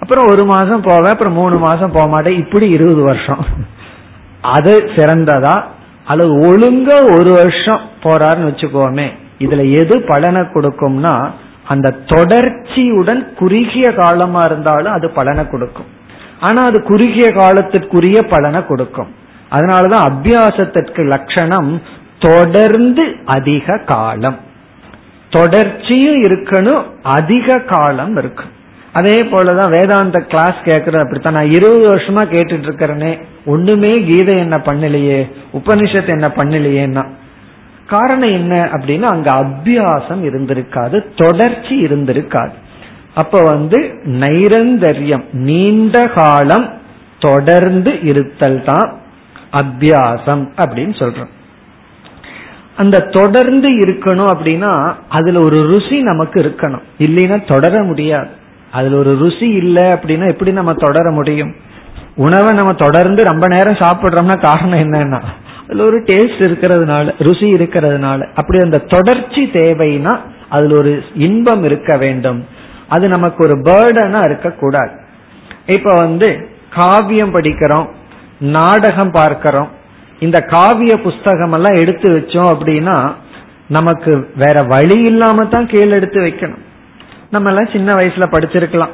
அப்புறம் ஒரு மாசம் போவேன் அப்புறம் மூணு மாசம் போக மாட்டேன். இப்படி இருபது வருஷம். அது சிறந்ததா? அல்லது ஒழுங்கா ஒரு வருஷம் போறாருன்னு வச்சுக்கோமே இதுல எது பலனை கொடுக்கும்னா அந்த தொடர்ச்சியுடன் குறுகிய காலமா இருந்தாலும் அது பலனை கொடுக்கும். ஆனா அது குறுகிய காலத்திற்குரிய பலனை கொடுக்கும். அதனாலதான் அபியாசத்திற்கு லட்சணம் தொடர்ந்து அதிக காலம். தொடர்ச்சியும் இருக்கணும் அதிக காலம் இருக்கும் அதே போலதான் வேதாந்த கிளாஸ் கேட்கறது அப்படித்தான். நான் இருபது வருஷமா கேட்டுட்டு இருக்கிறேனே ஒண்ணுமே கீதை என்ன பண்ணலையே? உபனிஷத்து என்ன பண்ணலையேன்னா. காரணம் என்ன அப்படின்னா அங்க அபியாசம் இருந்திருக்காது தொடர்ச்சி இருந்திருக்காது. அப்ப வந்து நைரந்தரியம் நீண்ட காலம் தொடர்ந்து இருத்தல் தான் அபியாசம் அப்படின்னு சொல்றோம். அந்த தொடர்ந்து இருக்கணும் அப்படின்னா அதுல ஒரு ருசி நமக்கு இருக்கணும். இல்லைன்னா தொடர முடியாது. அதுல ஒரு ருசி இல்லை அப்படின்னா எப்படி நம்ம தொடர முடியும்? உணவை நம்ம தொடர்ந்து ரொம்ப நேரம் சாப்பிடுறோம்னா காரணம் என்னன்னா அதுல ஒரு டேஸ்ட் இருக்கிறதுனால ருசி இருக்கிறதுனால. அப்படி அந்த தொடர்ச்சி தேவைன்னா அதுல ஒரு இன்பம் இருக்க வேண்டும். அது நமக்கு ஒரு பேர்டனா இருக்கக்கூடாது. இப்ப வந்து காவியம் படிக்கிறோம். நாடகம் பார்க்கிறோம். இந்த காவிய புஸ்தகம் எல்லாம் எடுத்து வச்சோம் அப்படின்னா நமக்கு வேற வழி இல்லாம தான் கீழே எடுத்து வைக்கணும். நம்ம எல்லாம் சின்ன வயசுல படிச்சிருக்கலாம்.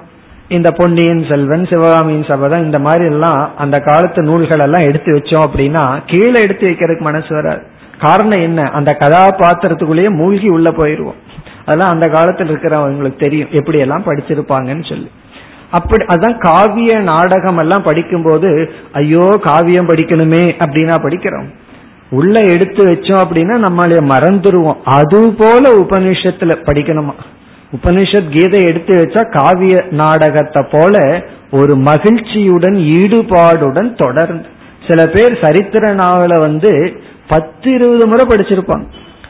இந்த பொன்னியின் செல்வன் சிவகாமியின் சபதம் இந்த மாதிரி எல்லாம் அந்த காலத்து நூல்கள் எல்லாம் எடுத்து வச்சோம் அப்படின்னா கீழே எடுத்து வைக்கிறதுக்கு மனசு வராது. காரணம் என்ன? அந்த கதாபாத்திரத்துக்குள்ளேயே மூழ்கி உள்ள போயிருவோம். அதெல்லாம் அந்த காலத்தில் இருக்கிறவங்களுக்கு தெரியும். எப்படி எல்லாம் படிச்சிருப்பாங்கன்னு சொல்லி. அப்படி அதான் காவிய நாடகம் எல்லாம் படிக்கும்போது ஐயோ காவியம் படிக்கணுமே அப்படின்னா படிக்கிறோம். உள்ள எடுத்து வச்சோம் அப்படின்னா நம்மளே மறந்துடுவோம் அது போல உபனிஷத்துல படிக்கணுமா? உபனிஷத் கீதை எடுத்து வச்சா காவிய நாடகத்தை போல ஒரு மகிழ்ச்சியுடன் ஈடுபாடுடன் தொடர்ந்து. சில பேர் சரித்திர நாவல வந்து பத்து இருபது முறை படிச்சிருப்பாங்க.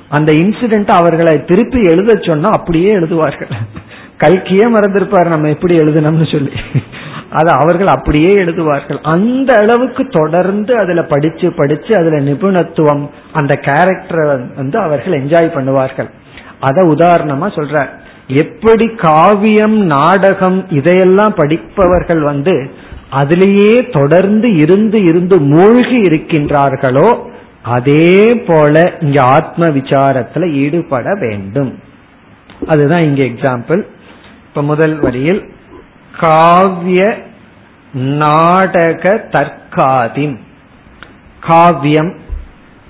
அந்த இன்சிடென்ட் அவர்களை திருப்பி எழுத சொன்னா அப்படியே எழுதுவார்கள். கல்கியே மறந்திருப்பார். நம்ம எப்படி எழுதணும்னு சொல்லி. அது அவர்கள் அப்படியே எழுதுவார்கள். அந்த அளவுக்கு தொடர்ந்து அதுல படிச்சு படிச்சு அதுல நிபுணத்துவம் அந்த கேரக்டரை வந்து அவர்கள் என்ஜாய் பண்ணுவார்கள். அத உதாரணமா சொல்ற எப்படி காவியம் நாடகம் இதையெல்லாம் படிப்பவர்கள் வந்து அதிலேயே தொடர்ந்து இருந்து இருந்து மூழ்கி இருக்கின்றார்களோ அதே போல இங்க ஆத்ம விசாரத்துல ஈடுபட வேண்டும். அதுதான் இங்க எக்ஸாம்பிள் இப்ப முதல் வரியில் காவிய நாடக தற்காதிம். காவியம்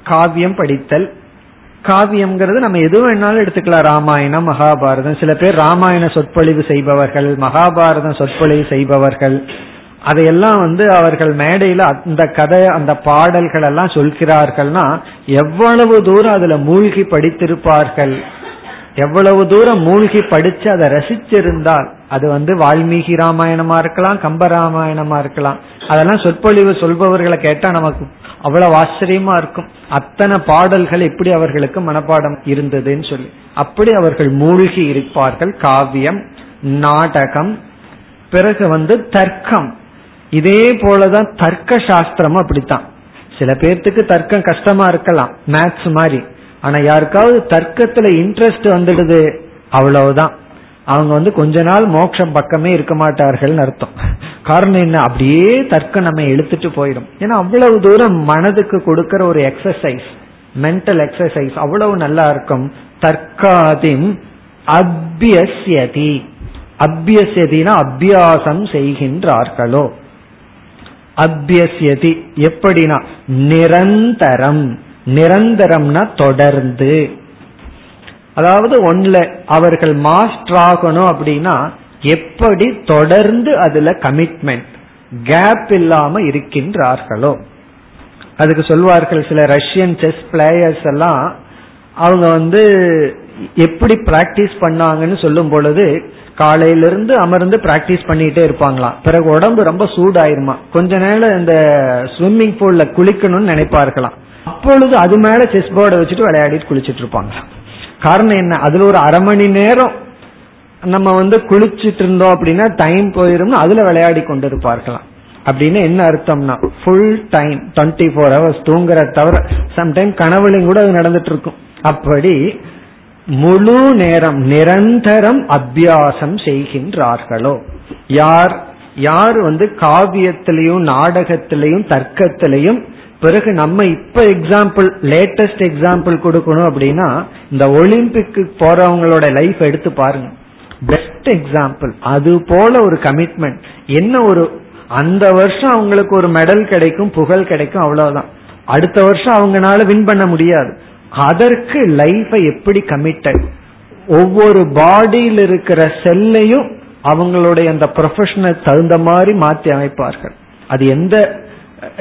காவியம் படித்தல். காவியம்ங்கிறது நம்ம எது வேணாலும் எடுத்துக்கலாம். ராமாயணம் மகாபாரதம். சில பேர் ராமாயண சொற்பொழிவு செய்பவர்கள் மகாபாரதம் சொற்பொழிவு செய்பவர்கள். அதையெல்லாம் வந்து அவர்கள் மேடையில அந்த கதை அந்த பாடல்கள் எல்லாம் சொல்கிறார்கள்னா எவ்வளவு தூரம் அதுல மூழ்கி படித்திருப்பார்கள்? எவ்வளவு தூரம் மூழ்கி படிச்சு அதை ரசிச்சிருந்தால் அது வந்து வால்மீகி ராமாயணமா இருக்கலாம் கம்ப ராமாயணமா இருக்கலாம். அதெல்லாம் சொற்பொழிவு சொல்பவர்களை கேட்டா நமக்கு அவ்வளவு ஆச்சரியமா இருக்கும். அத்தனை பாடல்கள் எப்படி அவர்களுக்கு மனப்பாடம் இருந்ததுன்னு சொல்லி. அப்படி அவர்கள் மூழ்கி இருப்பார்கள். காவியம் நாடகம் பிறகு வந்து தர்க்கம். இதே போலதான் தர்க்க சாஸ்திரமும் அப்படித்தான். சில பேர்த்துக்கு தர்க்கம் கஷ்டமா இருக்கலாம். மேத்ஸ் மாதிரி. ஆனா யாருக்காவது தர்க்கத்துல இன்ட்ரெஸ்ட் வந்துடுது அவ்வளவுதான். அவங்க வந்து கொஞ்ச நாள் மோட்சம் பக்கமே இருக்க மாட்டார்கள் அர்த்தம். காரணம் என்ன? அப்படியே தர்க்கம் நம்ம இழுத்துட்டு போயிடும். ஏன்னா அவ்வளவு தூரம் மனதுக்கு கொடுக்கற ஒரு எக்ஸசைஸ் மென்டல் எக்ஸசைஸ் அவ்வளவு நல்லா இருக்கும். தற்காதிம் அபியசியதி அபியசியதினா அபியாசம் செய்கின்றார்களோ. அபியசியதி எப்படினா நிரந்தரம். நிரந்தரம்னா தொடர்ந்து. அதாவது ஒன்ல அவர்கள் மாஸ்டர் ஆகணும் அப்படின்னா எப்படி தொடர்ந்து அதுல கமிட்மெண்ட் கேப் இல்லாம இருக்கின்றார்களோ. அதுக்கு சொல்வார்கள் சில ரஷ்யன் செஸ் பிளேயர்ஸ் எல்லாம் அவங்க வந்து எப்படி பிராக்டிஸ் பண்ணாங்கன்னு சொல்லும் பொழுது காலையிலிருந்து அமர்ந்து பிராக்டிஸ் பண்ணிட்டே இருப்பாங்களாம். பிறகு உடம்பு ரொம்ப சூடாயிருமா. கொஞ்ச நேரம் இந்த ஸ்விம்மிங் பூல்ல குளிக்கணும்னு நினைப்பார்களாம். அப்பொழுது அது மேல செஸ் போர்டை வச்சுட்டு விளையாடிட்டு குளிச்சிட்டு இருப்பாங்க. காரணம் என்ன? அதுல ஒரு அரை மணி நேரம் நம்ம வந்து குளிச்சிட்டு இருந்தோம் அப்படின்னா டைம் போயிரும் அதுல விளையாடி கொண்டு இருப்பார்களாம் அப்படின்னு என்ன அர்த்தம்னா full time twenty four hours தூங்குற தவிர சம்டைம் கனவுலையும் கூட அது நடந்துட்டு இருக்கும். அப்படி முழு நேரம் நிரந்தரம் அபியாசம் செய்கின்றார்களோ? யார் யார் வந்து காவியத்திலையும் நாடகத்திலையும் தர்க்கத்திலையும் பிறகு நம்ம இப்ப எக்ஸாம்பிள் லேட்டஸ்ட் எக்ஸாம்பிள் கொடுக்கணும் அப்படின்னா இந்த ஒலிம்பிக்கு போறவங்களோட லைஃப் எடுத்து பாருங்க. பெஸ்ட் எக்ஸாம்பிள் அது போல ஒரு கமிட்மெண்ட் என்ன ஒரு அந்த வருஷம் அவங்களுக்கு ஒரு மெடல் கிடைக்கும் புகழ் கிடைக்கும் அவ்வளவுதான். அடுத்த வருஷம் அவங்கனால வின் பண்ண முடியாது. அதற்கு லைஃபை எப்படி கமிட்டட் ஒவ்வொரு பாடியில் இருக்கிற செல்லையும் அவங்களுடைய அந்த ப்ரொஃபஷனல் தகுந்த மாதிரி மாற்றி அமைப்பார்கள். அது எந்த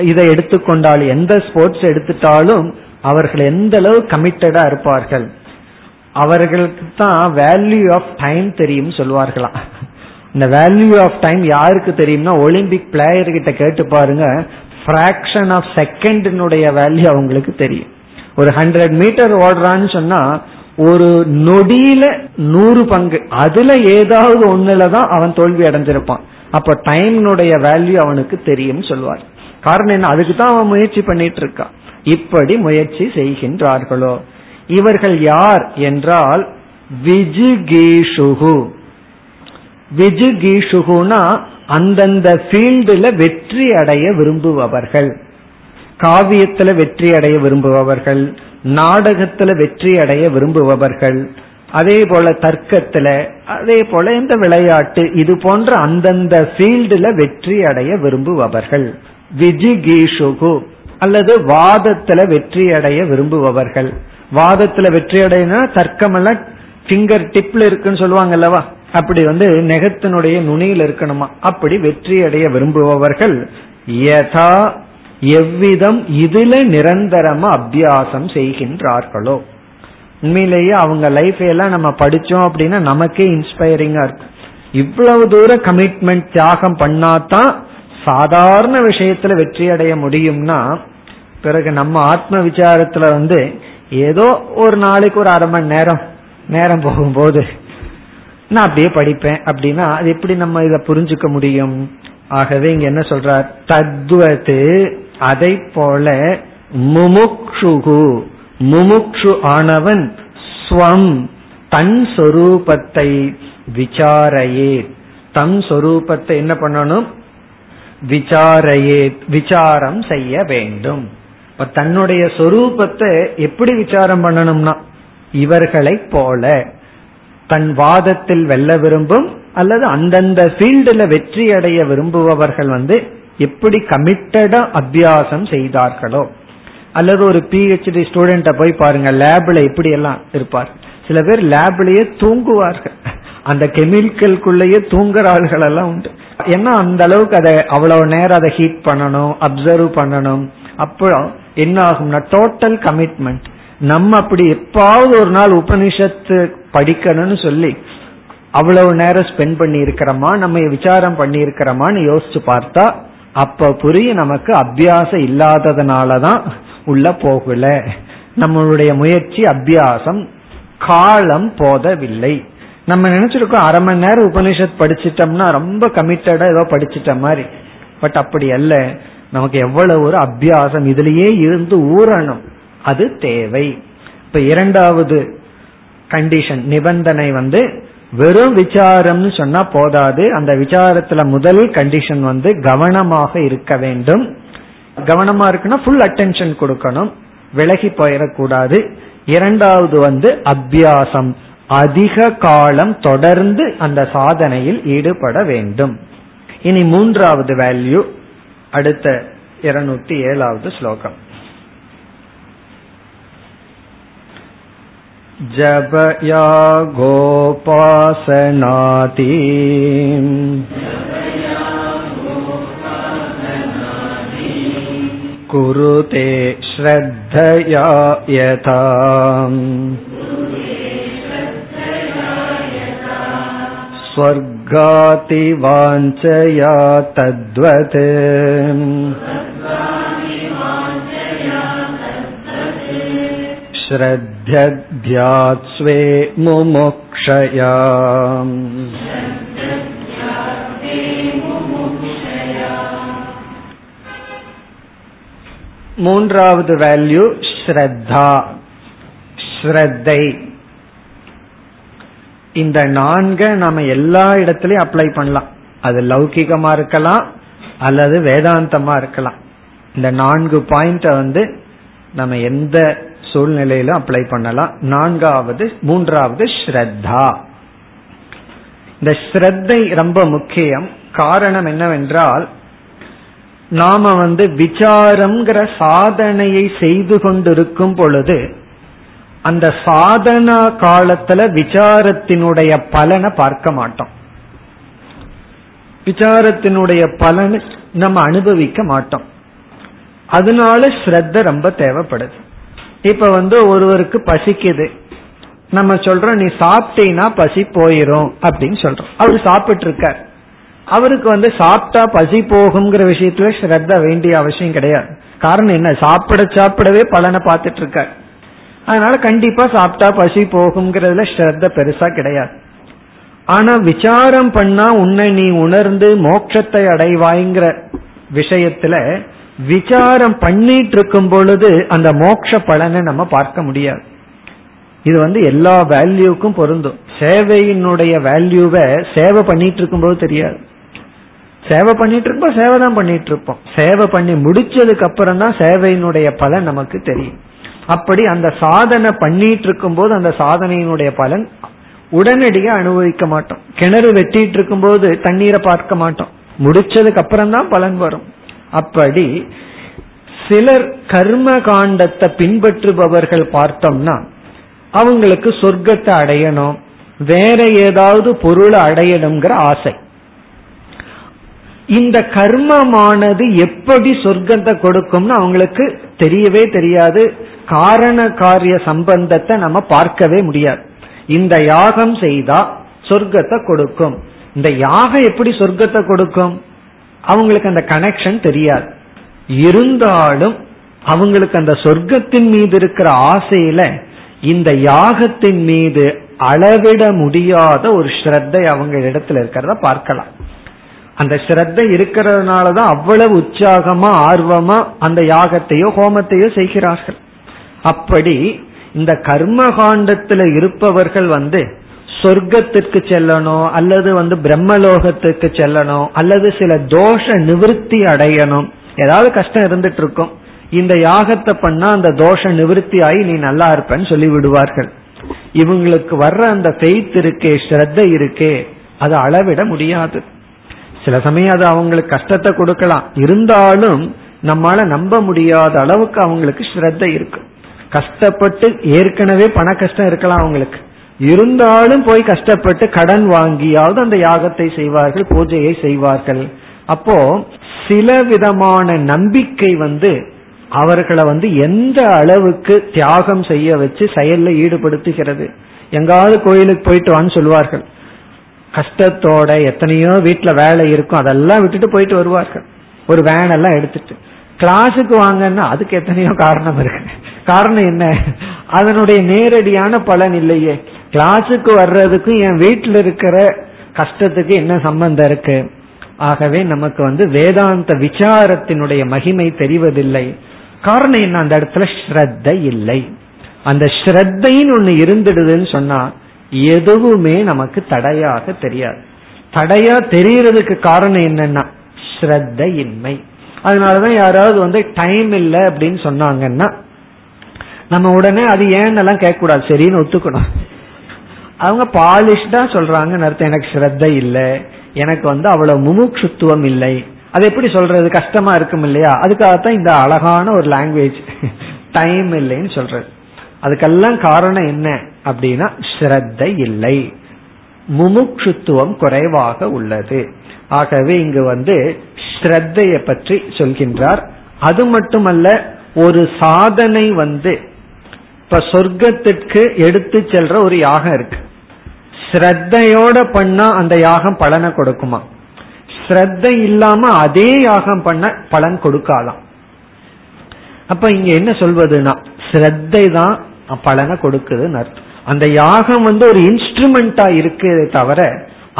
இதை எடுத்துக்கொண்டால் எந்த ஸ்போர்ட்ஸ் எடுத்துட்டாலும் அவர்கள் எந்த அளவு கமிட்டடா இருப்பார்கள்? அவர்களுக்கு தான் வேல்யூ ஆஃப் டைம் தெரியும் சொல்வார்களாம் இந்த வேல்யூ ஆஃப் டைம் யாருக்கு தெரியும்னா ஒலிம்பிக் பிளேயர் கிட்ட கேட்டு பாருங்க பிராக்ஷன் ஆஃப் செகண்டினுடைய வேல்யூ அவங்களுக்கு தெரியும். ஒரு ஹண்ட்ரட் மீட்டர் ஓடுறான்னு சொன்னா ஒரு நொடியில நூறு பங்கு. அதுல ஏதாவது ஒண்ணுலதான் அவன் தோல்வி அடைஞ்சிருப்பான். அப்ப டைம்னுடைய வேல்யூ அவனுக்கு தெரியும் சொல்வார் காரணம் என்ன? அதுக்கு தான் அவன் முயற்சி பண்ணிட்டு இருக்கான் இப்படி முயற்சி செய்கின்றார்களோ? இவர்கள் யார் என்றால் விஜுகீஷுகு. விஜுகீஷுகுனா அந்தந்த ஃபீல்டுல வெற்றி அடைய விரும்புபவர்கள். காவியத்துல வெற்றி அடைய விரும்புபவர்கள். நாடகத்துல வெற்றி அடைய விரும்புபவர்கள். அதே போல தர்க்கத்துல அதே போல இந்த விளையாட்டு இது போன்ற அந்தந்த ஃபீல்டுல வெற்றி அடைய விரும்புபவர்கள். விஜிகீஷுகு அல்லது வாதத்துல வெற்றி அடைய விரும்புபவர்கள். வாதத்துல வெற்றி அடையினா தர்க்கம் எல்லாம் பிங்கர் டிப்ல இருக்குன்னு சொல்லுவாங்க அல்லவா அப்படி வந்து நெகத்தினுடைய நுனியில் இருக்கணுமா? அப்படி வெற்றி அடைய விரும்புபவர்கள் யதா எவ்விதம் இதுல நிரந்தரமா அபியாசம் செய்கின்றார்களோ. உண்மையிலேயே அவங்க லைஃப் எல்லாம் நம்ம படிச்சோம் அப்படின்னா நமக்கே இன்ஸ்பைரிங்கா இருக்கும். இவ்வளவு தூரம் கமிட்மெண்ட் தியாகம் பண்ணாதான் சாதாரண விஷயத்துல வெற்றி அடைய முடியும்னா பிறகு நம்ம ஆத்ம விசாரத்துல வந்து ஏதோ ஒரு நாளைக்கு ஒரு அரை மணி நேரம் நேரம் போகும்போது நான் அப்படியே படிப்பேன் அப்படின்னா அது எப்படி நம்ம இதை புரிஞ்சுக்க முடியும்? ஆகவே இங்க என்ன சொல்றார்? தத்வது அதை போல முமுக்ஷுகு முமுக்ஷு ஆனவன் ஸ்வம் தன் சொரூபத்தை விசாரையே. தன் சொரூபத்தை என்ன பண்ணணும்? விசாரையே விசாரம் செய்ய வேண்டும். இப்ப தன்னுடைய சொரூபத்தை எப்படி விசாரம் பண்ணணும்னா இவர்களை போல. தன் வாதத்தில் வெல்ல விரும்பும் அல்லது அந்தந்த ஃபீல்டுல வெற்றி அடைய விரும்புபவர்கள் வந்து எப்படி கமிட்டடா அபியாசம் செய்தார்களோ அல்லது ஒரு பிஹெச்டி ஸ்டூடெண்ட போய் பாருங்க லேப்ல எப்படி எல்லாம் இருப்பார். சில பேர் லேப்லயே தூங்குவார்கள். அந்த கெமிக்கலுக்குள்ளேயே தூங்குற ஆள்கள் எல்லாம் உண்டு. ஏன்னா அந்த அளவுக்கு அதை அவ்வளவு நேரம் அதை ஹீட் பண்ணணும் அப்சர்வ் பண்ணணும். அப்புறம் என்ன ஆகும்னா டோட்டல் கமிட்மெண்ட் நம்ம அப்படி எப்பாவது ஒரு நாள் உபனிஷத்து படிக்கணும்னு சொல்லி அவ்வளவு நேரம் ஸ்பெண்ட் பண்ணி இருக்கிறோமா நம்ம விசாரம் பண்ணி இருக்கிறோமான்னு யோசிச்சு பார்த்தா அப்ப புரியும் நமக்கு அபியாசம் இல்லாததுனாலதான் உள்ள போகல. நம்மளுடைய முயற்சி அபியாசம் காலம் போதவில்லை. நம்ம நினைச்சிருக்கோம் அரை மணி நேரம் உபனிஷத் படிச்சிட்டோம்னா ரொம்ப கமிட்டடா ஏதோ படிச்சிட்ட மாதிரி. பட் அப்படி அல்ல. நமக்கு எவ்வளவு ஒரு அபியாசம். இதுலயே இருந்து ஊறணும். அது தேவை. இப்ப இரண்டாவது கண்டிஷன் நிபந்தனை வந்து வெறும் விசாரம்னு சொன்னா போதாது. அந்த விசாரத்துல முதல் கண்டிஷன் வந்து கவனமாக இருக்க வேண்டும். கவனமா இருக்குன்னா ஃபுல் அட்டென்ஷன் கொடுக்கணும். விலகி போயிடக்கூடாது. இரண்டாவது வந்து அபியாசம். அதிக காலம் தொடர்ந்து அந்த சாதனையில் ஈடுபட வேண்டும் இனி மூன்றாவது வேல்யூ அடுத்த இருநூத்தி ஏழாவது ஸ்லோகம் जपया गोपासनाति कुरुते श्रद्धया यथा स्वर्गातिवाञ्छया तद्वत् श्रद्धध्यात् स्वे मुमुक्षया மூன்றாவது வேல்யூ ஸ்ரத்தா ஸ்ரத்தை இந்த நான்க நம்ம எல்லா இடத்துலயும் அப்ளை பண்ணலாம். அது லௌகிகமா இருக்கலாம் அல்லது வேதாந்தமா இருக்கலாம். இந்த நான்கு பாயிண்ட வந்து நம்ம எந்த சூழ்நிலையிலும் அப்ளை பண்ணலாம். நான்காவது மூன்றாவது ஸ்ரத்தா. இந்த ஸ்ரத்தை ரொம்ப முக்கியம். காரணம் என்னவென்றால் நாம வந்து விசாரம்ங்கிற சாதனையை செய்து கொண்டிருக்கும் பொழுது அந்த சாதனா காலத்துல விசாரத்தினுடைய பலனை பார்க்க மாட்டோம். விசாரத்தினுடைய பலனை நம்ம அனுபவிக்க மாட்டோம். அதனால ஸ்ரத்த ரொம்ப தேவைப்படுது. இப்ப வந்து ஒருவருக்கு பசிக்குது. நம்ம சொல்றோம் நீ சாப்பிட்டீங்கன்னா பசி போயிரும் அப்படின்னு சொல்றோம். அவர் சாப்பிட்டு இருக்கார் அவருக்கு வந்து சாப்பிட்டா பசி போகுங்கிற விஷயத்துல ஸ்ரத்த வேண்டிய அவசியம் கிடையாது. காரணம் என்ன? சாப்பிட சாப்பிடவே பலனை பார்த்துட்டு இருக்காரு. அதனால கண்டிப்பா சாப்பிட்டா பசி போகுங்கிறதுல ஸ்ரத்த பெருசா கிடையாது. ஆனா விசாரம் பண்ணா உன்னை நீ உணர்ந்து மோட்சத்தை அடைவாய்ங்கிற விஷயத்துல விசாரம் பண்ணிட்டு இருக்கும் பொழுது அந்த மோட்ச பலனை நம்ம பார்க்க முடியாது. இது வந்து எல்லா வேல்யூக்கும் பொருந்தும். சேவையினுடைய வேல்யூவை சேவை பண்ணிட்டு இருக்கும்போது தெரியாது. சேவை பண்ணிட்டு இருப்போம் சேவை தான் பண்ணிட்டு இருப்போம் சேவை பண்ணி முடிச்சதுக்கு அப்புறம் தான் சேவையினுடைய பலன் நமக்கு தெரியும். அப்படி அந்த சாதனை பண்ணிட்டு இருக்கும் போது அந்த சாதனையினுடைய பலன் உடனடியா அனுபவிக்க மாட்டோம். கிணறு வெட்டிட்டு இருக்கும் போது தண்ணீரை பார்க்க மாட்டோம். முடிச்சதுக்கு அப்புறம் தான் பலன் வரும். அப்படி சிலர் கர்ம காண்டத்தை பின்பற்றுபவர்கள் பார்த்தோம்னா அவங்களுக்கு சொர்க்கத்தை அடையணும் வேற ஏதாவது பொருளை அடையணுங்கிற ஆசை. இந்த கர்மமானது எப்படி சொர்க்கத்தை கொடுக்கும்னு அவங்களுக்கு தெரியவே தெரியாது. காரண காரிய சம்பந்தத்தை நம்ம பார்க்கவே முடியாது. இந்த யாகம் செய்தா சொர்க்கத்தை கொடுக்கும். இந்த யாகம் எப்படி சொர்க்கத்தை கொடுக்கும்? அவங்களுக்கு அந்த கனெக்ஷன் தெரியாது. இருந்தாலும் அவங்களுக்கு அந்த சொர்க்கத்தின் மீது இருக்கிற ஆசையில இந்த யாகத்தின் மீது அளவிட முடியாத ஒரு ஸ்ரத்தை அவங்க இடத்துல இருக்கிறத பார்க்கலாம். அந்த ஸ்ரத்தை இருக்கிறதுனாலதான் அவ்வளவு உற்சாகமா ஆர்வமா அந்த யாகத்தையோ ஹோமத்தையோ செய்கிறார்கள். அப்படி இந்த கர்ம காண்டத்துல இருப்பவர்கள் வந்து சொர்க்கத்திற்கு செல்லணும் அல்லது வந்து பிரம்மலோகத்துக்கு செல்லணும் அல்லது சில தோஷ நிவிருத்தி அடையணும். ஏதாவது கஷ்டம் இருந்துட்டு இருக்கும் இந்த யாகத்தை பண்ணா அந்த தோஷ நிவிருத்தி ஆகி நீ நல்லா இருப்பேன்னு சொல்லி விடுவார்கள். இவங்களுக்கு வர்ற அந்த பெய்த் இருக்கே ஸ்ரத்த இருக்கே அதை அளவிட முடியாது. சில சமயம் அது அவங்களுக்கு கஷ்டத்தை கொடுக்கலாம். இருந்தாலும் நம்மால நம்ப முடியாத அளவுக்கு அவங்களுக்கு ஸ்ரத்த இருக்கு. கஷ்டப்பட்டு ஏற்கனவே பண கஷ்டம் இருக்கலாம் அவங்களுக்கு. இருந்தாலும் போய் கஷ்டப்பட்டு கடன் வாங்கியாவது அந்த யாகத்தை செய்வார்கள் பூஜையை செய்வார்கள். அப்போ சில விதமான நம்பிக்கை வந்து அவர்களை வந்து எந்த அளவுக்கு தியாகம் செய்ய வச்சு செயல்ல ஈடுபடுத்துகிறது. எங்காவது கோயிலுக்கு போயிட்டு வான்னு சொல்லுவார்கள். கஷ்டத்தோட எத்தனையோ வீட்டுல வேலை இருக்கும் அதெல்லாம் விட்டுட்டு போயிட்டு வருவார்கள். ஒரு வேன் எல்லாம் எடுத்துட்டு. கிளாஸுக்கு வாங்கன்னா அதுக்கு எத்தனையோ காரணம் இருக்கு. காரணம் என்ன? அதனுடைய நேரடியான பலன் இல்லையே. கிளாஸுக்கு வர்றதுக்கும் என் வீட்டில் இருக்கிற கஷ்டத்துக்கு என்ன சம்பந்தம் இருக்கு? ஆகவே நமக்கு வந்து வேதாந்த விசாரத்தினுடைய மகிமை தெரிவதில்லை. காரணம் என்ன? அந்த இடத்துல ஸ்ரத்த இல்லை. அந்த ஸ்ரத்தைன்னு ஒண்ணு இருந்துடுதுன்னு சொன்னா எதுவுமே நமக்கு தடையாக தெரியாது. தடையா தெரியறதுக்கு காரணம் என்னன்னா ஸ்ரத்த இன்மை அதனாலதான் யாராவது வந்து டைம் இல்லை அப்படின்னு சொன்னாங்கன்னா நம்ம உடனே அது ஏன்னு எல்லாம் கேட்க கூடாது சரின்னு ஒத்துக்கணும். அவங்க பாலிஷ்டா சொல்றாங்கன்னு அர்த்தம். எனக்கு ஸ்ரத்த இல்லை. எனக்கு வந்து அவ்வளவு முமுட்சுத்துவம் இல்லை. அது எப்படி சொல்றது? கஷ்டமா இருக்கும் இல்லையா? அதுக்காகத்தான் இந்த அழகான ஒரு லாங்குவேஜ் டைம் இல்லைன்னு சொல்றது. அதுக்கெல்லாம் காரணம் என்ன அப்படின்னா ஸ்ரத்த இல்லை. முமுட்சுத்துவம் குறைவாக உள்ளது. ஆகவே இங்கு வந்து ஸ்ரத்தைய பற்றி சொல்கின்றார். அது மட்டுமல்ல ஒரு சாதனை வந்து இப்ப சொர்க்கத்திற்கு எடுத்து செல்ற ஒரு யாகம் இருக்கு. ஸ்ரத்தையோட பண்ணா அந்த யாகம் பலனை கொடுக்குமா? ஸ்ரத்த இல்லாம அதே யாகம் பண்ண பலன் கொடுக்கலாம் அப்ப இங்க என்ன சொல்வதுன்னா ஸ்ரத்தை தான் பலனை கொடுக்குதுன்னு அர்த்தம். அந்த யாகம் வந்து ஒரு இன்ஸ்ட்ருமெண்டா இருக்கு தவிர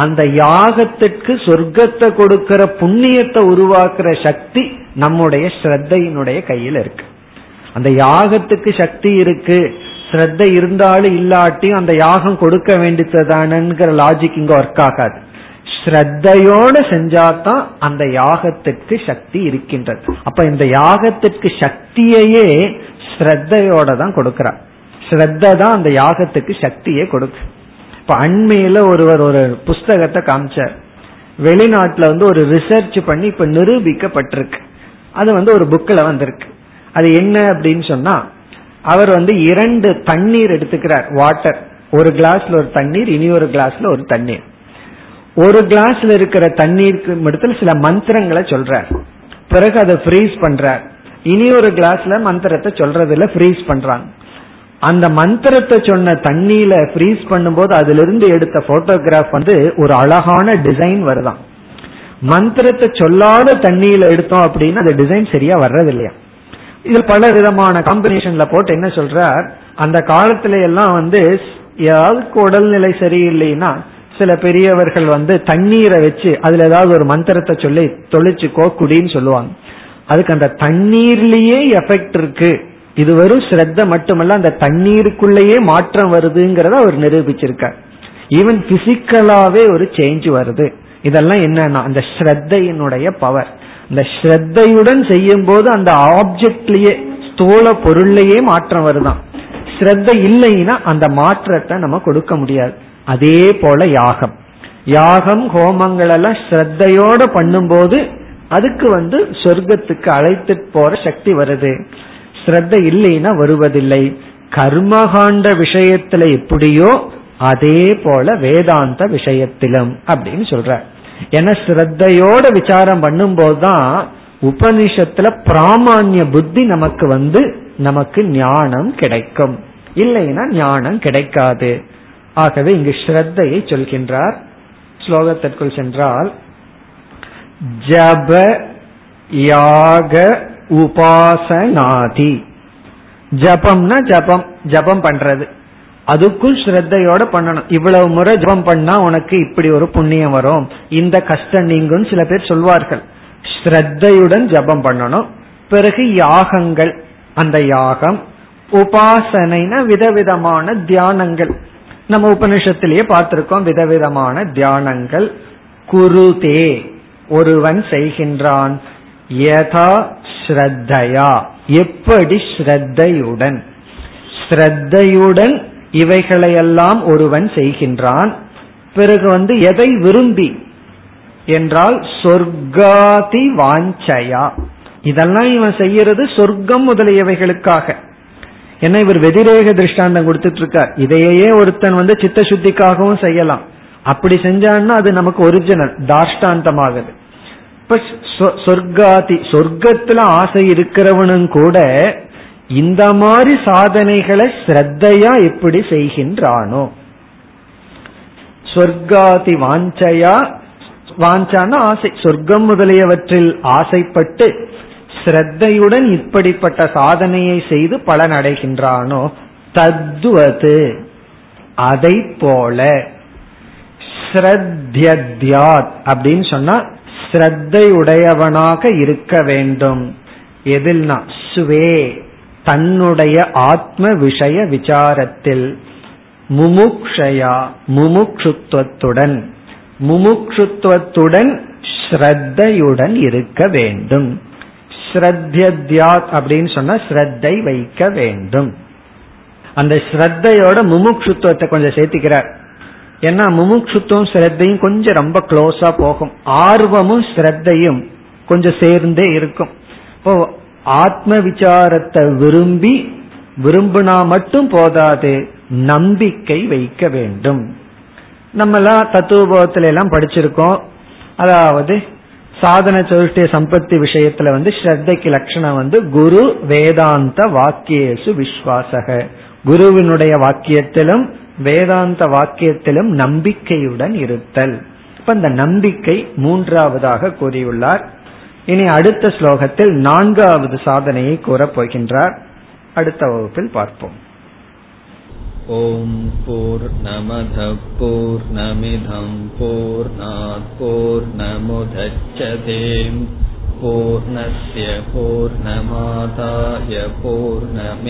அந்த யாகத்திற்கு சொர்க்கத்தை கொடுக்கிற புண்ணியத்தை உருவாக்குற சக்தி நம்முடைய ஸ்ரத்தையினுடைய கையில் இருக்கு. அந்த யாகத்துக்கு சக்தி இருக்கு. ஸ்ரத்த இருந்தாலும் இல்லாட்டி அந்த யாகம் கொடுக்க வேண்டியதுதானுங்கிற லாஜிக் இங்க ஒர்க் ஆகாது. ஸ்ரத்தையோட செஞ்சாதான் அந்த யாகத்துக்கு சக்தி இருக்கின்றது. அப்ப இந்த யாகத்துக்கு சக்தியையே ஸ்ரத்தையோட தான் கொடுக்கிறார் ஸ்ரத்த தான் அந்த யாகத்துக்கு சக்தியை கொடுக்கு. இப்ப அண்மையில ஒருவர் ஒரு புஸ்தகத்தை காமிச்சார். வெளிநாட்டுல வந்து ஒரு ரிசர்ச் பண்ணி இப்ப நிரூபிக்கப்பட்டிருக்கு. அது வந்து ஒரு புக்கில் வந்திருக்கு. அது என்ன அப்படின்னு சொன்னா அவர் வந்து இரண்டு தண்ணீர் எடுத்துக்கிறார் வாட்டர் ஒரு கிளாஸ்ல ஒரு தண்ணீர் இனி ஒரு கிளாஸ்ல ஒரு தண்ணீர். ஒரு கிளாஸ்ல இருக்கிற தண்ணீருக்கு இடத்துல சில மந்திரங்களை சொல்றார். பிறகு அதை ஃப்ரீஸ் பண்றார். இனி ஒரு கிளாஸ்ல மந்திரத்தை சொல்றதுல ஃப்ரீஸ் பண்றாங்க. அந்த மந்திரத்தை சொன்ன தண்ணியில ஃப்ரீஸ் பண்ணும்போது அதுல இருந்து எடுத்த போட்டோகிராஃப் வந்து ஒரு அழகான டிசைன் வருதான். மந்திரத்தை சொல்லாத தண்ணியில எடுத்தோம் அப்படின்னா அந்த டிசைன் சரியா வர்றது இல்லையா இதில் பல விதமான காம்பினேஷன்ல போட்டு என்ன சொல்றார்? அந்த காலத்துல எல்லாம் வந்து யாருக்கு உடல்நிலை சரியில்லைன்னா சில பெரியவர்கள் வந்து தண்ணீரை வச்சு அதுல ஏதாவது ஒரு மந்திரத்தை சொல்லி தொழிச்சுக்கோ குடின்னு சொல்லுவாங்க. அதுக்கு அந்த தண்ணீர்லயே எஃபெக்ட் இருக்கு. இது வெறும் ஸ்ரத்த மட்டுமல்ல அந்த தண்ணீருக்குள்ளேயே மாற்றம் வருதுங்கிறத அவர் நிரூபிச்சிருக்கார். ஈவன் பிசிக்கலாவே ஒரு சேஞ்ச் வருது. இதெல்லாம் என்னன்னா அந்த ஸ்ரத்தையினுடைய பவர் இந்த ஸ்ரத்தையுடன் செய்யும் போது அந்த ஆப்ஜெக்ட்லயே ஸ்தூல பொருள்லயே மாற்றம் வருதான். ஸ்ரத்த இல்லைன்னா அந்த மாற்றத்தை நம்ம கொடுக்க முடியாது. அதே போல யாகம். யாகம் ஹோமங்கள் எல்லாம் ஸ்ரத்தையோட பண்ணும்போது அதுக்கு வந்து சொர்க்கத்துக்கு அழைத்து போற சக்தி வருது. ஸ்ரத்த இல்லைன்னா வருவதில்லை. கர்மகாண்ட விஷயத்துல எப்படியோ அதே போல வேதாந்த விஷயத்திலும் அப்படின்னு சொல்ற ஏன்னா ஸ்ரத்தையோட விசாரம் பண்ணும்போது தான் உபனிஷத்துல பிராமான்ய புத்தி நமக்கு வந்து நமக்கு ஞானம் கிடைக்கும். இல்லைன்னா ஞானம் கிடைக்காது. ஆகவே இங்கு ஸ்ரத்தையை சொல்கின்றார். ஸ்லோகத்திற்குள் சென்றால் ஜப யாக உபாசனாதி. ஜபம்னா ஜபம் ஜபம் பண்றது. அதுக்கும் ஸ்ரத்தையோட பண்ணணும். இவ்வளவு முறை ஜபம் பண்ணா உனக்கு இப்படி ஒரு புண்ணியம் வரும். இந்த கஷ்டம் நீங்கும் சில பேர் சொல்வார்கள். ஸ்ரத்தையுடன் ஜபம் பண்ணணும். பிறகு யாகங்கள். அந்த யாகம் உபாசனைனா விதவிதமான தியானங்கள். நம்ம உபனிஷத்திலேயே பார்த்திருக்கோம் விதவிதமான தியானங்கள். குருதே ஒருவன் செய்கின்றான். யதா ஸ்ரத்தையா. எப்படி ஸ்ரத்தையுடன்? ஸ்ரத்தையுடன் இவைகளையெல்லாம் ஒருவன் செய்கின்றான். பிறகு வந்து எதை விரும்பி? என்றால் சொர்க்காதி வாஞ்சயா. இதெல்லாம் இவன் செய்யறது சொர்க்கம் முதலியவைகளுக்காக. ஏன்னா இவர் வெதிரேக திருஷ்டாந்தம் கொடுத்துட்டு இருக்கார் இதையே ஒருத்தன் வந்து சித்த சுத்திக்காகவும் செய்யலாம். அப்படி செஞ்சான்னா அது நமக்கு ஒரிஜினல் தாஷ்டாந்தமாகுது. இப்ப சொர்க்காதி சொர்க்கத்துல ஆசை இருக்கிறவனும் கூட இந்த மாதிரி சாதனைகளை ஸ்ரத்தையா எப்படி செய்கின்றானோ? சொர்க்காதி வாஞ்சையா? வாஞ்சான ஆசை. சொர்க்கம் முதலியவற்றில் ஆசைப்பட்டு ஸ்ரத்தையுடன் இப்படிப்பட்ட சாதனையை செய்து பலன் அடைகின்றானோ? தத்துவது அதை போல ஸ்ரத்யத்யாத் அப்படின்னு சொன்னா ஸ்ரத்தையுடையவனாக இருக்க வேண்டும். எதில்னா சுவே. தன்னுடைய ஆத்ம விஷய விசாரத்தில் முமுக்ஷயா முமுக்ஷுத்துவத்துடன் முமுக்ஷுத்துவத்துடன் ஸ்ரத்தையுடன் இருக்க வேண்டும். ஸ்ரத்யத்யாத் அப்படின்னு சொன்னா ஸ்ரத்தை வைக்க வேண்டும். அந்த ஸ்ரத்தையோட முமுக்ஷுத்துவத்தை கொஞ்சம் சேர்த்திக்கிறார். ஏன்னா முமுக்ஷுத்துவம் ஸ்ரத்தையும் கொஞ்சம் ரொம்ப க்ளோஸா போகும். ஆர்வமும் ஸ்ரத்தையும் கொஞ்சம் சேர்ந்தே இருக்கும். இப்போ ஆத்ம விசாரத்தை விரும்பி விரும்பினா மட்டும் போதாது நம்பிக்கை வைக்க வேண்டும். நம்மலாம் தத்துவபோதத்துல எல்லாம் படிச்சிருக்கோம். அதாவது சாதன சதுஷ்டிய சம்பத்தி விஷயத்துல வந்து ஸ்ரத்தைக்கு லட்சணம் வந்து குரு வேதாந்த வாக்கியேசு விஸ்வாசக. குருவினுடைய வாக்கியத்திலும் வேதாந்த வாக்கியத்திலும் நம்பிக்கையுடன் இருத்தல். இப்ப இந்த நம்பிக்கை மூன்றாவதாக கூறியுள்ளார். இனி அடுத்த ஸ்லோகத்தில் நான்காவது சாதனையை கூறப் போகின்றார் அடுத்த வகுப்பில் பார்ப்போம் ॐ पूर्णमधपूर्णमिधं पूर्णापूर्णमुदच्छते पूर्णस्य पूर्णमादाय पूर्णमेवावशिष्यते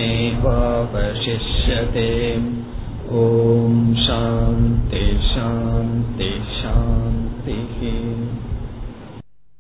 ॐ शान्ति शान्ति